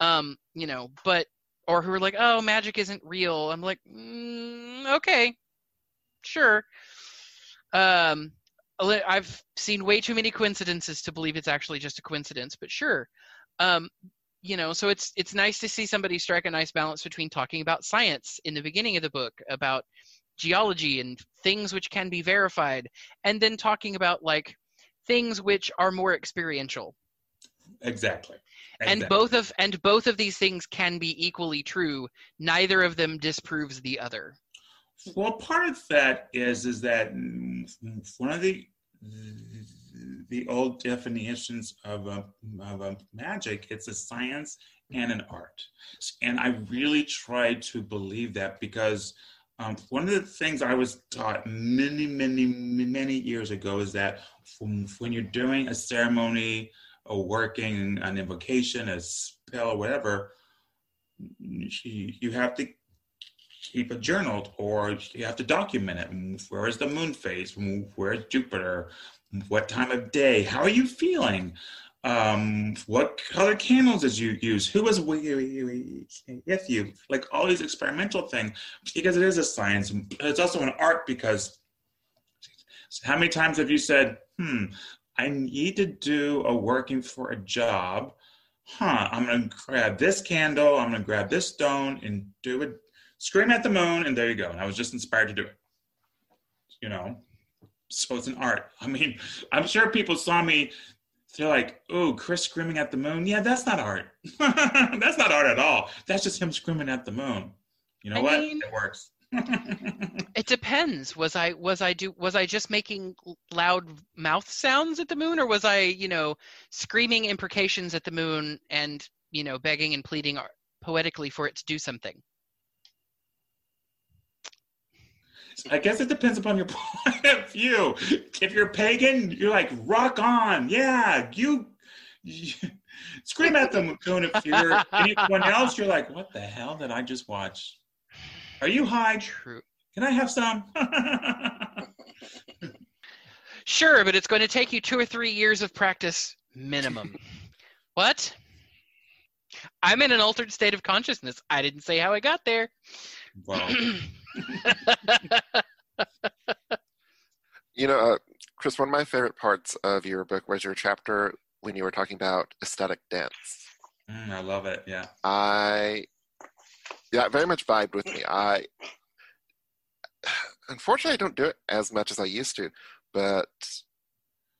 Speaker 3: Um, you know, but or who are like, oh, magic isn't real. I'm like, mm, okay, sure. Um, I've seen way too many coincidences to believe it's actually just a coincidence, but sure. Um, you know, so it's it's nice to see somebody strike a nice balance between talking about science in the beginning of the book about geology and things which can be verified, and then talking about like things which are more experiential.
Speaker 4: exactly.
Speaker 3: And both of and both of these things can be equally true. Neither of them disproves the other.
Speaker 4: Well, part of that is is that one of the the old definitions of a, of a magic it's a science and an art. And i really try to believe that because um, one of the things i was taught many many many years ago is that when you're doing a ceremony or working an invocation a spell whatever you have to keep it journaled or you have to document it. Where is the moon phase? Where is Jupiter? What time of day? How are you feeling? Um, what color candles did you use? Who was with you? Like all these experimental things, because it is a science. It's also an art because how many times have you said, hmm, I need to do a working for a job. Huh, I'm gonna grab this candle, I'm gonna grab this stone and do it scream at the moon, and there you go. And I was just inspired to do it. You know, so it's an art. I mean, I'm sure people saw me they're like, "Oh, Chris screaming at the moon." Yeah, that's not art. that's not art at all. That's just him screaming at the moon. You know
Speaker 3: I
Speaker 4: what?
Speaker 3: mean-
Speaker 4: it works.
Speaker 3: It depends. Was I was I do was I just making loud mouth sounds at the moon, or was I you know screaming imprecations at the moon and you know begging and pleading poetically for it to do something?
Speaker 4: I guess it depends upon your point of view. If you're pagan, you're like, rock on, yeah, you, you scream at the moon. If you're anyone else, you're like, what the hell did I just watch? Are you high?
Speaker 3: True.
Speaker 4: Can I have some?
Speaker 3: Sure, but it's going to take you two or three years of practice minimum. what? I'm in an altered state of consciousness. I didn't say how I got there.
Speaker 4: well,
Speaker 1: You know, uh, Chris, one of my favorite parts of your book was your chapter when you were talking about ecstatic dance.
Speaker 4: mm, I love it. Yeah.
Speaker 1: I, yeah, it very much vibed with me. I, unfortunately, I don't do it as much as I used to, but,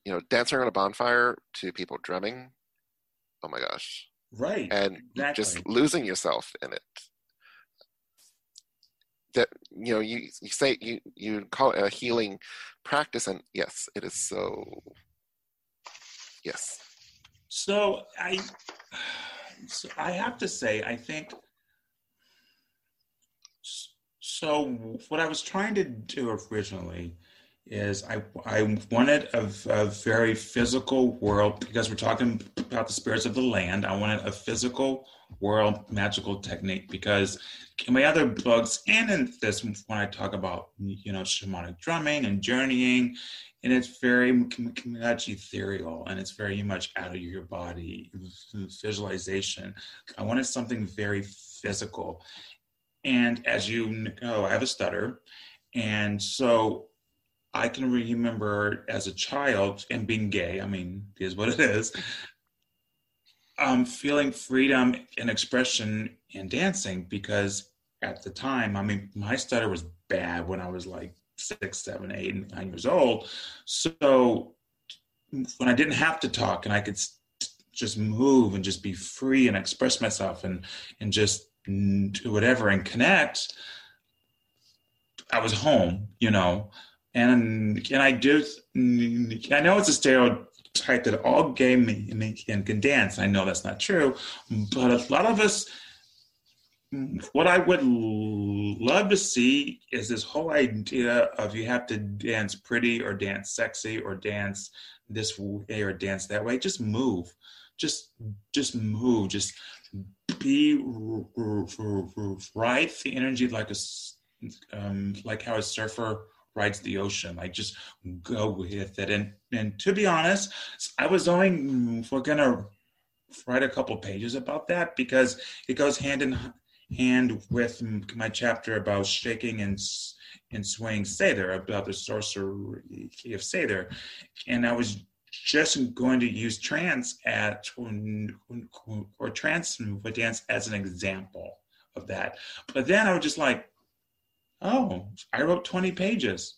Speaker 1: you know, dancing around a bonfire to people drumming, oh my gosh.
Speaker 4: Right.
Speaker 1: And
Speaker 4: Exactly.
Speaker 1: just losing yourself in it. That, you know, you, you say, you, you call it a healing practice, and yes, it is so, yes.
Speaker 4: So I, so I have to say, I think. So what I was trying to do originally is I I wanted a, a very physical world because we're talking about the spirits of the land. I wanted a physical world magical technique because in my other books and in this when I talk about you know shamanic drumming and journeying and it's very much ethereal and it's very much out of your body visualization. I wanted something very physical. And as you know oh, i have a stutter. And so i can remember as a child and being gay i mean it is what it is um, feeling freedom and expression in dancing because at the time i mean my stutter was bad when i was like six, seven, eight, and nine years old. So when I didn't have to talk and I could just move and just be free and express myself and and just do whatever and connect, I was home, you know. And and I do. I know it's a stereotype that all gay men can, can dance. I know that's not true, but a lot of us what I would love to see is this whole idea of you have to dance pretty or dance sexy or dance this way or dance that way. Just move, just just move, just be ride the energy like a um, like how a surfer rides the ocean. Like just go with it. And and to be honest, I was only mm, we're gonna write a couple pages about that because it goes hand in hand with my chapter about shaking and and swaying seidr, about the sorcery of seidr. And I was just going to use trance at or trance dance as an example of that. But then I was just like, oh, I wrote 20 pages.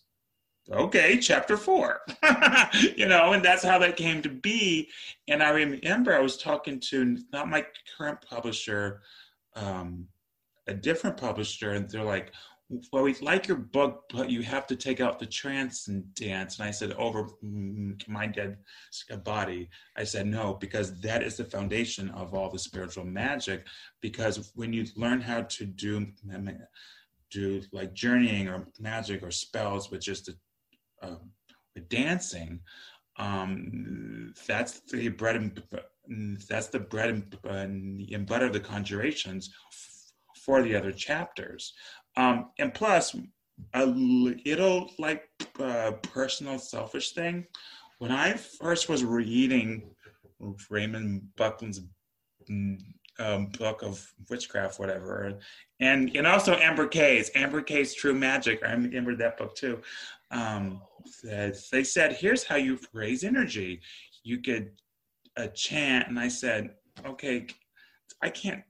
Speaker 4: Okay, chapter four. you know, and that's how that came to be. And I remember I was talking to not my current publisher, um, a different publisher and they're like well we like your book but you have to take out the trance and dance and i said over my dead body i said no because that is the foundation of all the spiritual magic because when you learn how to do do like journeying or magic or spells with just a, uh, with dancing um that's the bread and that's the bread and, and butter of the conjurations for the other chapters. Um, and plus, a little like uh, personal selfish thing. When I first was reading Raymond Buckland's um, book of witchcraft, whatever, and and also Amber K's Amber K's True Magic. I remember that book too. Um, they said, "Here's how you raise energy. You could uh, chant," and I said, "Okay, I can't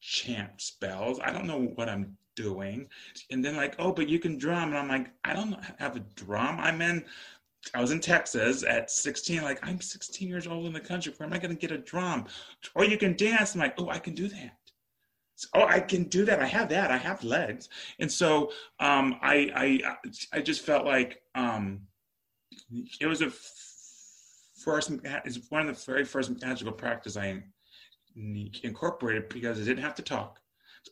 Speaker 4: chant spells. I don't know what I'm doing. And then like, oh, but you can drum. And I'm like, I don't have a drum. I'm in I was in Texas at 16, like, I'm 16 years old in the country. Where am I going to get a drum? Or you can dance. I'm like, oh, I can do that. So, oh, I can do that. I have that. I have legs. And so um, I, I, I just felt like um, it was a first, it's one of the very first magical practice I incorporated because I didn't have to talk.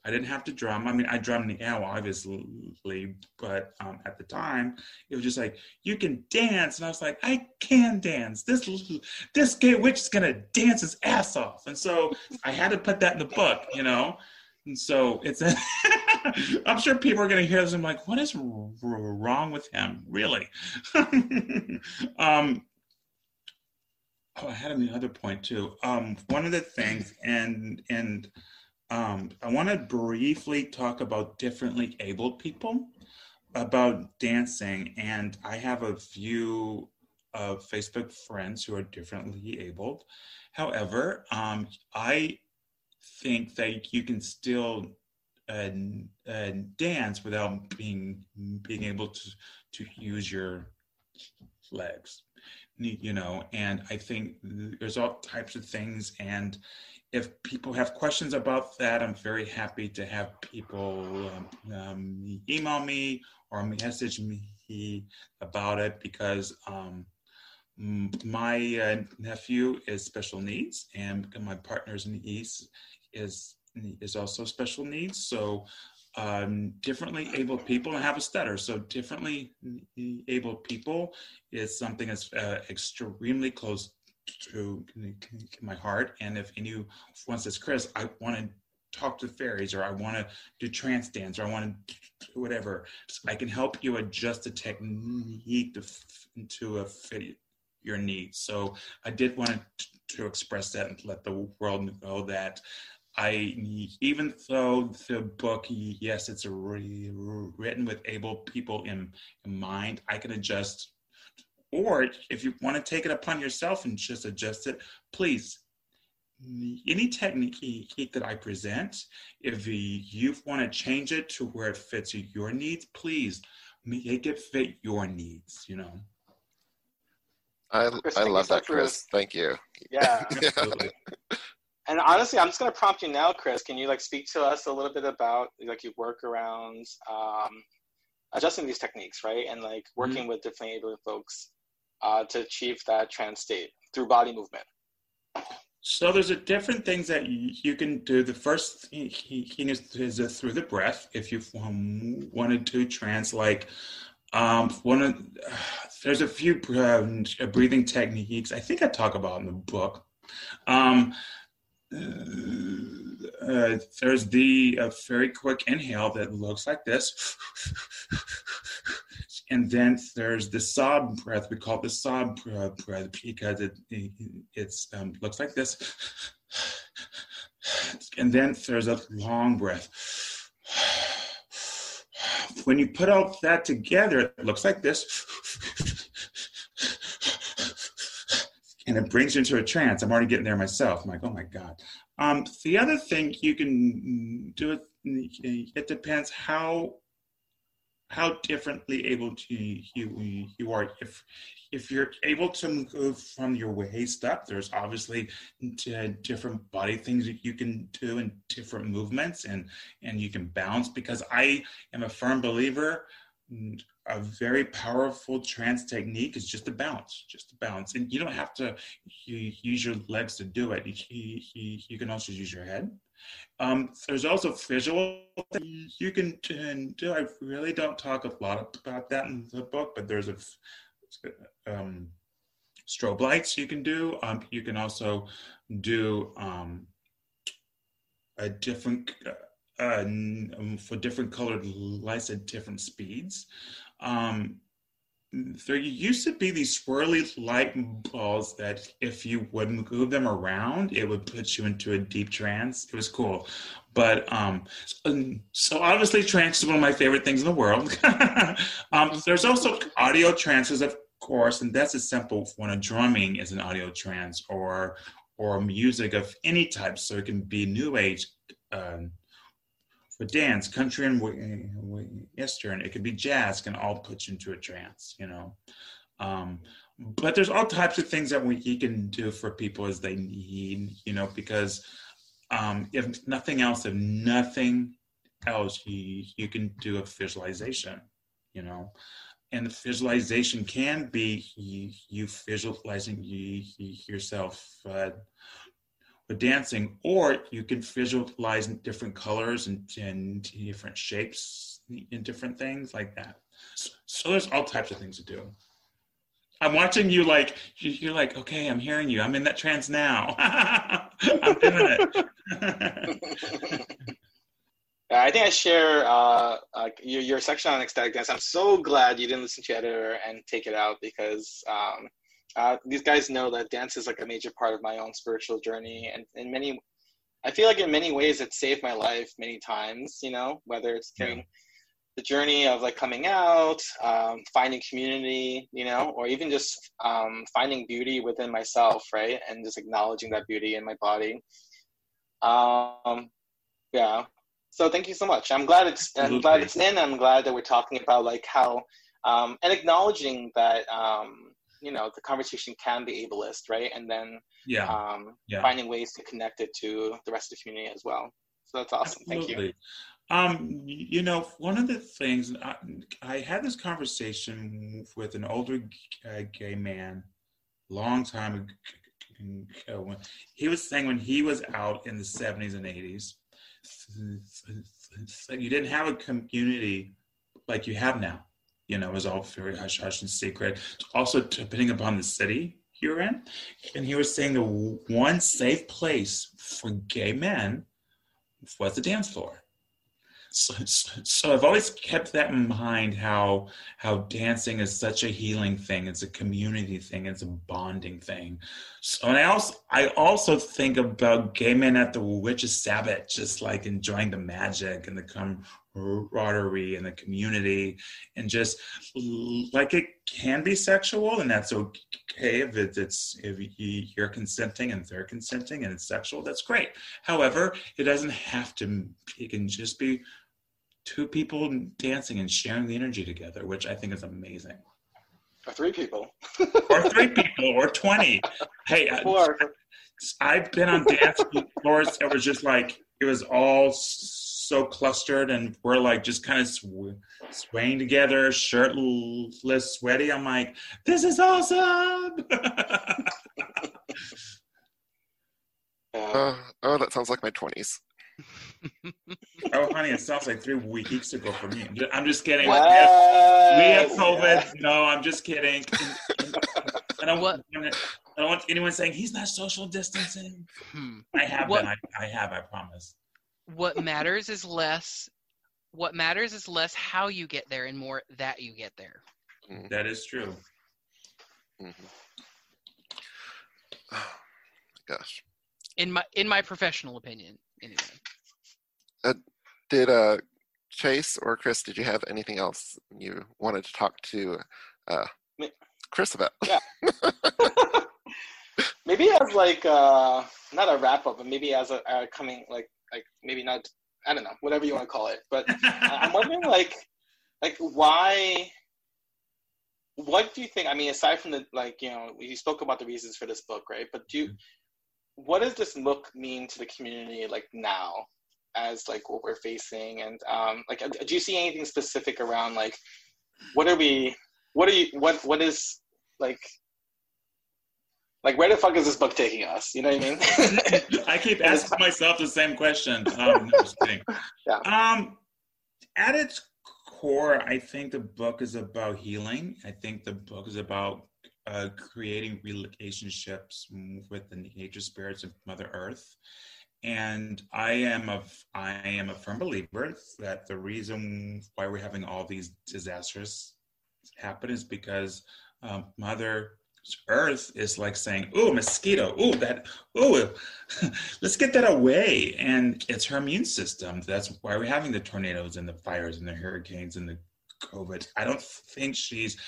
Speaker 4: I didn't have to drum. I mean, I drum now, obviously, but um, at the time, it was just like you can dance, and I was like, I can dance. This this gay witch is gonna dance his ass off, and so I had to put that in the book, you know. And so it's, a I'm sure people are gonna hear this. I'm like, what is wrong with him, really? um, oh, I had another point too. Um, one of the things, and and um, I want to briefly talk about differently abled people, about dancing. And I have a few of Facebook friends who are differently abled. However, um, I think that you can still uh, uh, dance without being being able to to use your legs you know? And i think there's all types of things and if people have questions about that, I'm very happy to have people um, um, email me or message me about it because um, my uh, nephew is special needs and my partner's niece is is also special needs. So um, differently able people and have a stutter. So differently able people is something that's uh, extremely close to my heart. And if anyone says, Chris, I want to talk to fairies or I want to do trance dance or I want to do whatever, I can help you adjust the technique to, to a fit your needs. So I did want to, express that and let the world know that I, even though the book, yes, it's re- written with able people in, in mind, I can adjust or if you want to take it upon yourself and just adjust it, please. Any technique that I present, if you want to change it to where it fits your needs, please make it fit your needs, you know.
Speaker 1: I, Chris, I love that, Chris. Thank you.
Speaker 2: Yeah. and honestly, I'm just going to prompt you now, Chris. Can you like speak to us a little bit about like your work around um, adjusting these techniques, right? And like working mm-hmm. with different able folks uh, to achieve that trance state through body movement?
Speaker 4: So there's a different things that you can do. The first thing is, is through the breath. If you want to do trance, like um, one of there's a few um, breathing techniques. I think I talk about in the book. Um, uh, there's the uh, very quick inhale that looks like this. and then there's the sob breath. We call it the sob breath because it, it it's um, looks like this. And then there's a long breath. When you put all that together, it looks like this. And it brings you into a trance. I'm already getting there myself. I'm like, oh my God. Um, the other thing you can do it, it depends how how differently able to you you are if if you're able to move from your waist up there's obviously different body things that you can do and different movements and and you can bounce because i am a firm believer a very powerful trance technique is just a bounce just a bounce and you don't have to use your legs to do it. You, you, you can also use your head. Um, there's also visual you can do. I really don't talk a lot about that in the book, but there's a um, strobe lights you can do. Um, you can also do um, a different uh, um, for different colored lights at different speeds. Um, there used to be these swirly light balls that if you would move them around, it would put you into a deep trance. It was cool. But um, so obviously, trance is one of my favorite things in the world. um, there's also audio trances, of course, and that's a simple one. A drumming is an audio trance, or or music of any type. So it can be new age, um, for dance, country and western. It could be jazz. Can all put you into a trance. You know. Um, but there's all types of things that we can do for people as they need, you know, because um, if nothing else, if nothing else, you, you can do a visualization, you know. And the visualization can be you, visualizing you, you yourself uh, with dancing, or you can visualize different colors and, and different shapes and different things like that. So, so there's all types of things to do. I'm watching you like you're like, okay, I'm hearing you. I'm in that trance now. I'm doing
Speaker 2: it. I think I share uh, uh, your, your section on ecstatic dance. I'm so glad you didn't listen to your editor and take it out because um, uh, these guys know that dance is like a major part of my own spiritual journey, and in many, I feel like in many ways it saved my life many times. You know, whether it's during yeah. the journey of like coming out, um, finding community, you know, or even just um, finding beauty within myself, right, and just acknowledging that beauty in my body. Um, yeah. So thank you so much. I'm glad it's I'm glad it's in. I'm glad that we're talking about like how um, and acknowledging that um, you know the conversation can be ableist, right? And then
Speaker 4: yeah.
Speaker 2: Um,
Speaker 4: yeah.
Speaker 2: finding ways to connect it to the rest of the community as well. So that's awesome.
Speaker 4: Absolutely.
Speaker 2: Thank you.
Speaker 4: Um, you know, one of the things I, I had this conversation with an older gay man, long time ago. He was saying when he was out in the 70s and 80s, you didn't have a community like you have now. You know, it was all very hush hush and secret. Also, depending upon the city you're in. And he was saying the one safe place for gay men was the dance floor. So, so, I've always kept that in mind how how dancing is such a healing thing. It's a community thing. It's a bonding thing. So and I also I also think about gay men at the witches' sabbat, just like enjoying the magic and the camaraderie and the community, and just like it can be sexual, and that's okay if it's if you're consenting and they're consenting and it's sexual. That's great. However, it doesn't have to. It can just be two people dancing and sharing the energy together, which I think is amazing.
Speaker 2: Or three people.
Speaker 4: or three people, or 20. Hey, Four. I, I've been on dance floors that was just like, it was all so clustered and we're like just kind of sw- swaying together, shirtless, sweaty. I'm like, this is awesome.
Speaker 1: uh, oh, that sounds like my 20s
Speaker 4: oh, honey, it sounds like three weeks ago for me. I'm just kidding. Yes. We have COVID. No, I'm just kidding. I don't want. I don't want anyone saying he's not social distancing. Hmm. I have what, been. I, I have. I promise.
Speaker 3: What matters is less. What matters is less how you get there and more that you get there.
Speaker 4: Mm-hmm. That is true.
Speaker 1: Mm-hmm. Oh, gosh.
Speaker 3: In my in my professional opinion, anyway.
Speaker 1: Uh, did uh, Chase or Chris, did you have anything else you wanted to talk to uh, Chris about?
Speaker 2: Yeah. maybe as like uh, not a wrap up, but maybe as a, a coming like like maybe not I don't know whatever you want to call it. But I'm wondering like like why what do you think i mean aside from the like you know you spoke about the reasons for this book right but do you what does this book mean to the community like now as like what we're facing and um like do you see anything specific around like what are we what are you what what is like like where the fuck is this book taking us? You know what i mean?
Speaker 4: I keep asking myself the same question. Um, yeah. um at its core i think the book is about healing. I think the book is about uh, creating relationships with the nature spirits of Mother Earth. And I am a I am a firm believer that the reason why we're having all these disasters happen is because um, Mother Earth is like saying, "Ooh, mosquito! Ooh, that! Ooh, let's get that away!" And it's her immune system. That's why we're having the tornadoes and the fires and the hurricanes and the COVID. I don't think she's.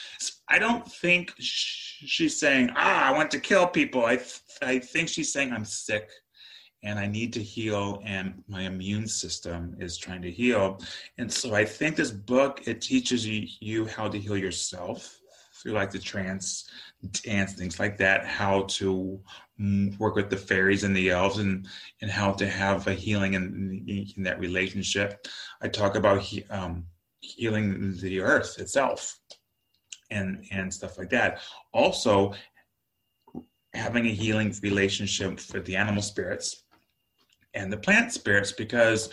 Speaker 4: I don't think she's saying, "Ah, I want to kill people." I I think she's saying, "I'm sick." And I need to heal, and my immune system is trying to heal. And so I think this book it teaches you, how to heal yourself through like the trance dance things like that how to mm, work with the fairies and the elves and and how to have a healing in, in that relationship i talk about he, um, healing the earth itself and and stuff like that also having a healing relationship with the animal spirits and the plant spirits because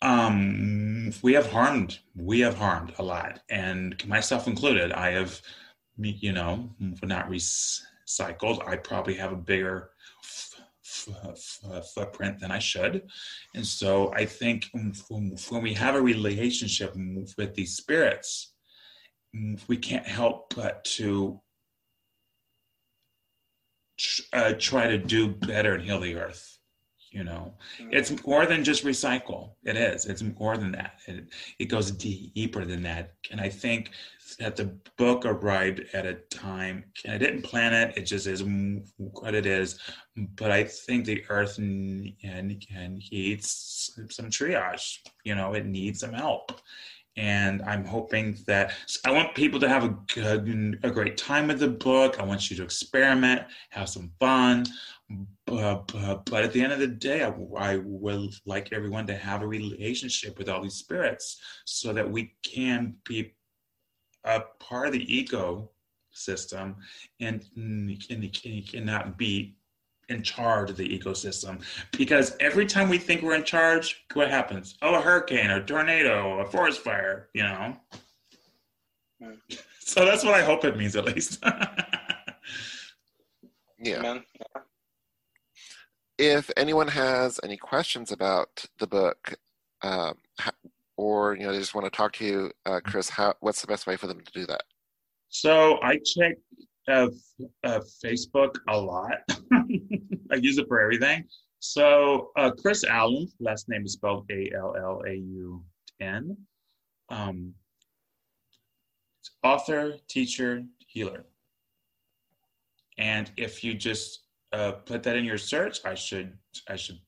Speaker 4: um, we have harmed we have harmed a lot. And myself included i have you know not recycled. I probably have a bigger footprint than i should. And so i think when we have a relationship with these spirits we can't help but to uh, try to do better and heal the earth you know? Mm-hmm. it's more than just recycle. It is. It's more than that. It, it goes deeper than that. And i think that the book arrived at a time and i didn't plan it. It just is what it is. But i think the earth and, and needs some triage. You know it needs some help. And I'm hoping that I want people to have a, good, a, great time with the book. I want you to experiment, have some fun. But, but, but at the end of the day, I, I would like everyone to have a relationship with all these spirits so that we can be a part of the ecosystem and, and, and cannot be in charge of the ecosystem because every time we think we're in charge, what happens? Oh, a hurricane, a tornado, a forest fire, you know? So that's what I hope it means at least.
Speaker 1: yeah. If anyone has any questions about the book, um, or you know they just want to talk to you, uh, Chris, how, what's the best way for them to do that?
Speaker 4: So I check uh, uh, Facebook a lot. I use it for everything. So uh, Chris Allaun, last name is spelled A L L A U N. Um, author, teacher, healer. And if you just uh, put that in your search, I should I should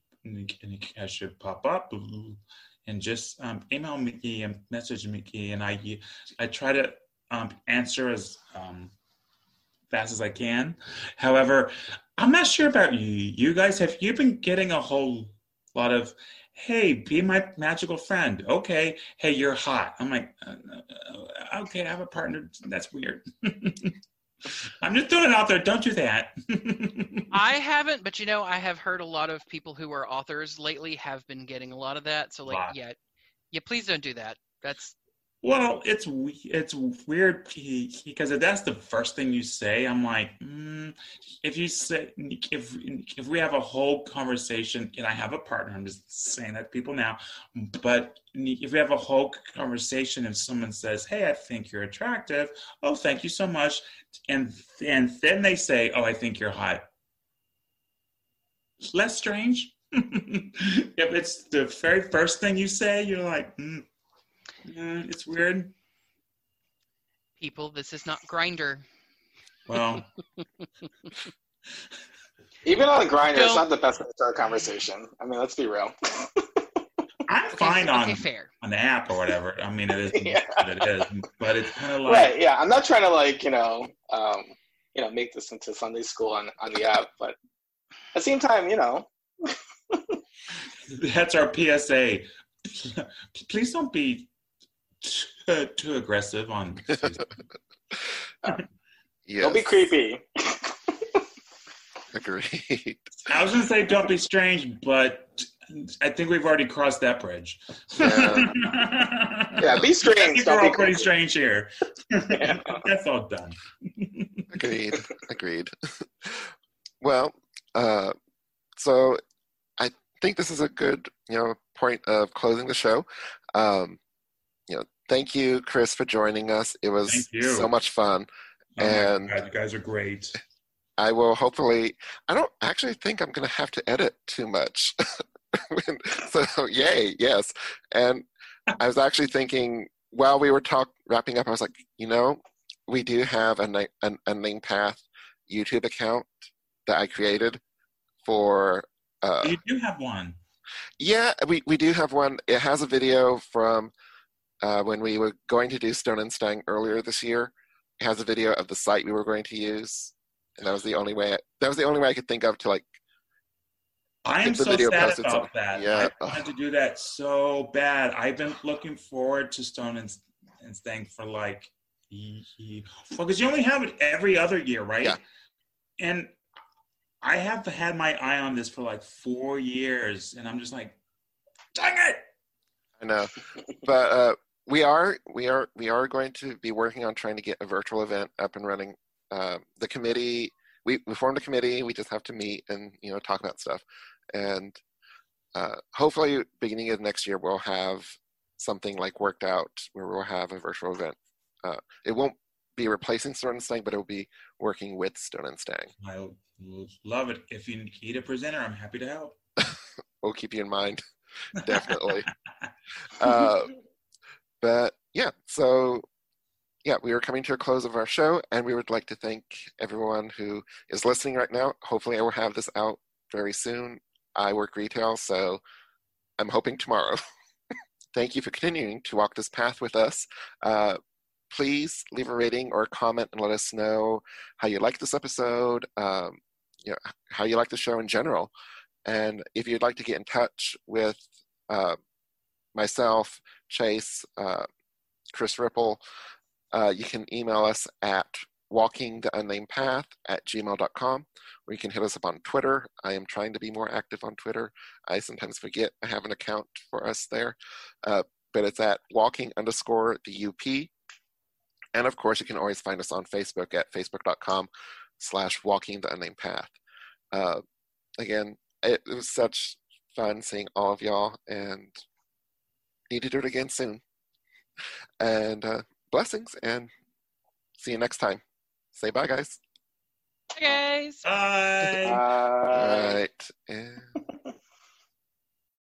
Speaker 4: I should pop up and just um, email Mickey and message Mickey, and I I try to um, answer as um, fast as I can. However, I'm not sure about you. You guys, have you been getting a whole lot of, hey, be my magical friend. Okay. Hey, you're hot. I'm like, uh, uh okay, I have a partner. That's weird. I'm just throwing it out there. Don't do that.
Speaker 3: I haven't, but you know, I have heard a lot of people who are authors lately have been getting a lot of that. So, like, yeah, yeah, please don't do that. That's
Speaker 4: well, it's it's weird because if that's the first thing you say, I'm like, mm, if you say if if we have a whole conversation and I have a partner, I'm just saying that to people now, but if we have a whole conversation and someone says, "Hey, I think you're attractive," oh, thank you so much, and and then they say, "Oh, I think you're hot," less strange. if it's the very first thing you say, you're like. Mm, yeah, it's weird.
Speaker 3: People, this is not Grindr.
Speaker 4: Well,
Speaker 2: even on Grindr, it's not the best way to start a conversation. I mean, let's be real.
Speaker 4: I'm okay, fine on okay, fair. an app or whatever. I mean, it is yeah. it is, but it's kind of like
Speaker 2: right. Yeah, I'm not trying to like you know, um, you know, make this into Sunday school on on the app, but at the same time, you know.
Speaker 4: That's our PSA. Please don't be too, too aggressive on.
Speaker 2: yes. Don't be creepy.
Speaker 1: Agreed.
Speaker 4: I was gonna say don't be strange, but I think we've already crossed that bridge. Yeah,
Speaker 2: yeah be strange. I
Speaker 4: think we're all pretty strange here. Yeah. That's all done.
Speaker 1: agreed. Agreed. Well, uh, so I think this is a good, you know, point of closing the show. Um, you know, thank you, Chris, for joining us. It was so much fun.
Speaker 4: Oh and God, you guys are great.
Speaker 1: I will hopefully. I don't actually think I'm going to have to edit too much. so, yay, yes. And I was actually thinking while we were talk wrapping up, I was like, you know, we do have a an Unnamed Path YouTube account that I created for. Uh,
Speaker 4: you do have one.
Speaker 1: Yeah, we, we do have one. It has a video from uh, when we were going to do Stone and Stang earlier this year. has a video of the site we were going to use, and that was the only way. that was the only way I could think of to like.
Speaker 4: I am so sad about that.
Speaker 1: yeah.
Speaker 4: I wanted to do that so bad. I've been looking forward to Stone and, and Stang for like, well, because you only have it every other year, right?
Speaker 1: Yeah.
Speaker 4: And I have had my eye on this for like four years, and I'm just like, dang it!
Speaker 1: I know, but uh, we are we are we are going to be working on trying to get a virtual event up and running. Uh, the committee we, we formed a committee. We just have to meet and you know talk about stuff, and uh, hopefully beginning of next year we'll have something like worked out where we'll have a virtual event. Uh, it won't be replacing Stone and Stang, but it will be working with Stone and Stang.
Speaker 4: I love it. If you need a presenter, I'm happy to help.
Speaker 1: We'll keep you in mind, definitely. uh, but yeah, so yeah, we are coming to a close of our show, and we would like to thank everyone who is listening right now. Hopefully, I will have this out very soon. I work retail, so I'm hoping tomorrow. thank you for continuing to walk this path with us. Uh, please leave a rating or a comment and let us know how you like this episode, um, you know, how you like the show in general. And if you'd like to get in touch with uh, myself, Chase, uh, Chris Ripple, uh, you can email us at walking the unnamed path at gmail.com or you can hit us up on Twitter. I am trying to be more active on Twitter. I sometimes forget I have an account for us there, uh, but it's at walking underscore the UP. And of course, you can always find us on Facebook at facebook.com slash walking the unnamed path. Uh, again, it, it was such fun seeing all of y'all and need to do it again soon. And uh, blessings and see you next time. Say bye, guys.
Speaker 3: Bye, guys.
Speaker 4: Bye.
Speaker 1: All right. And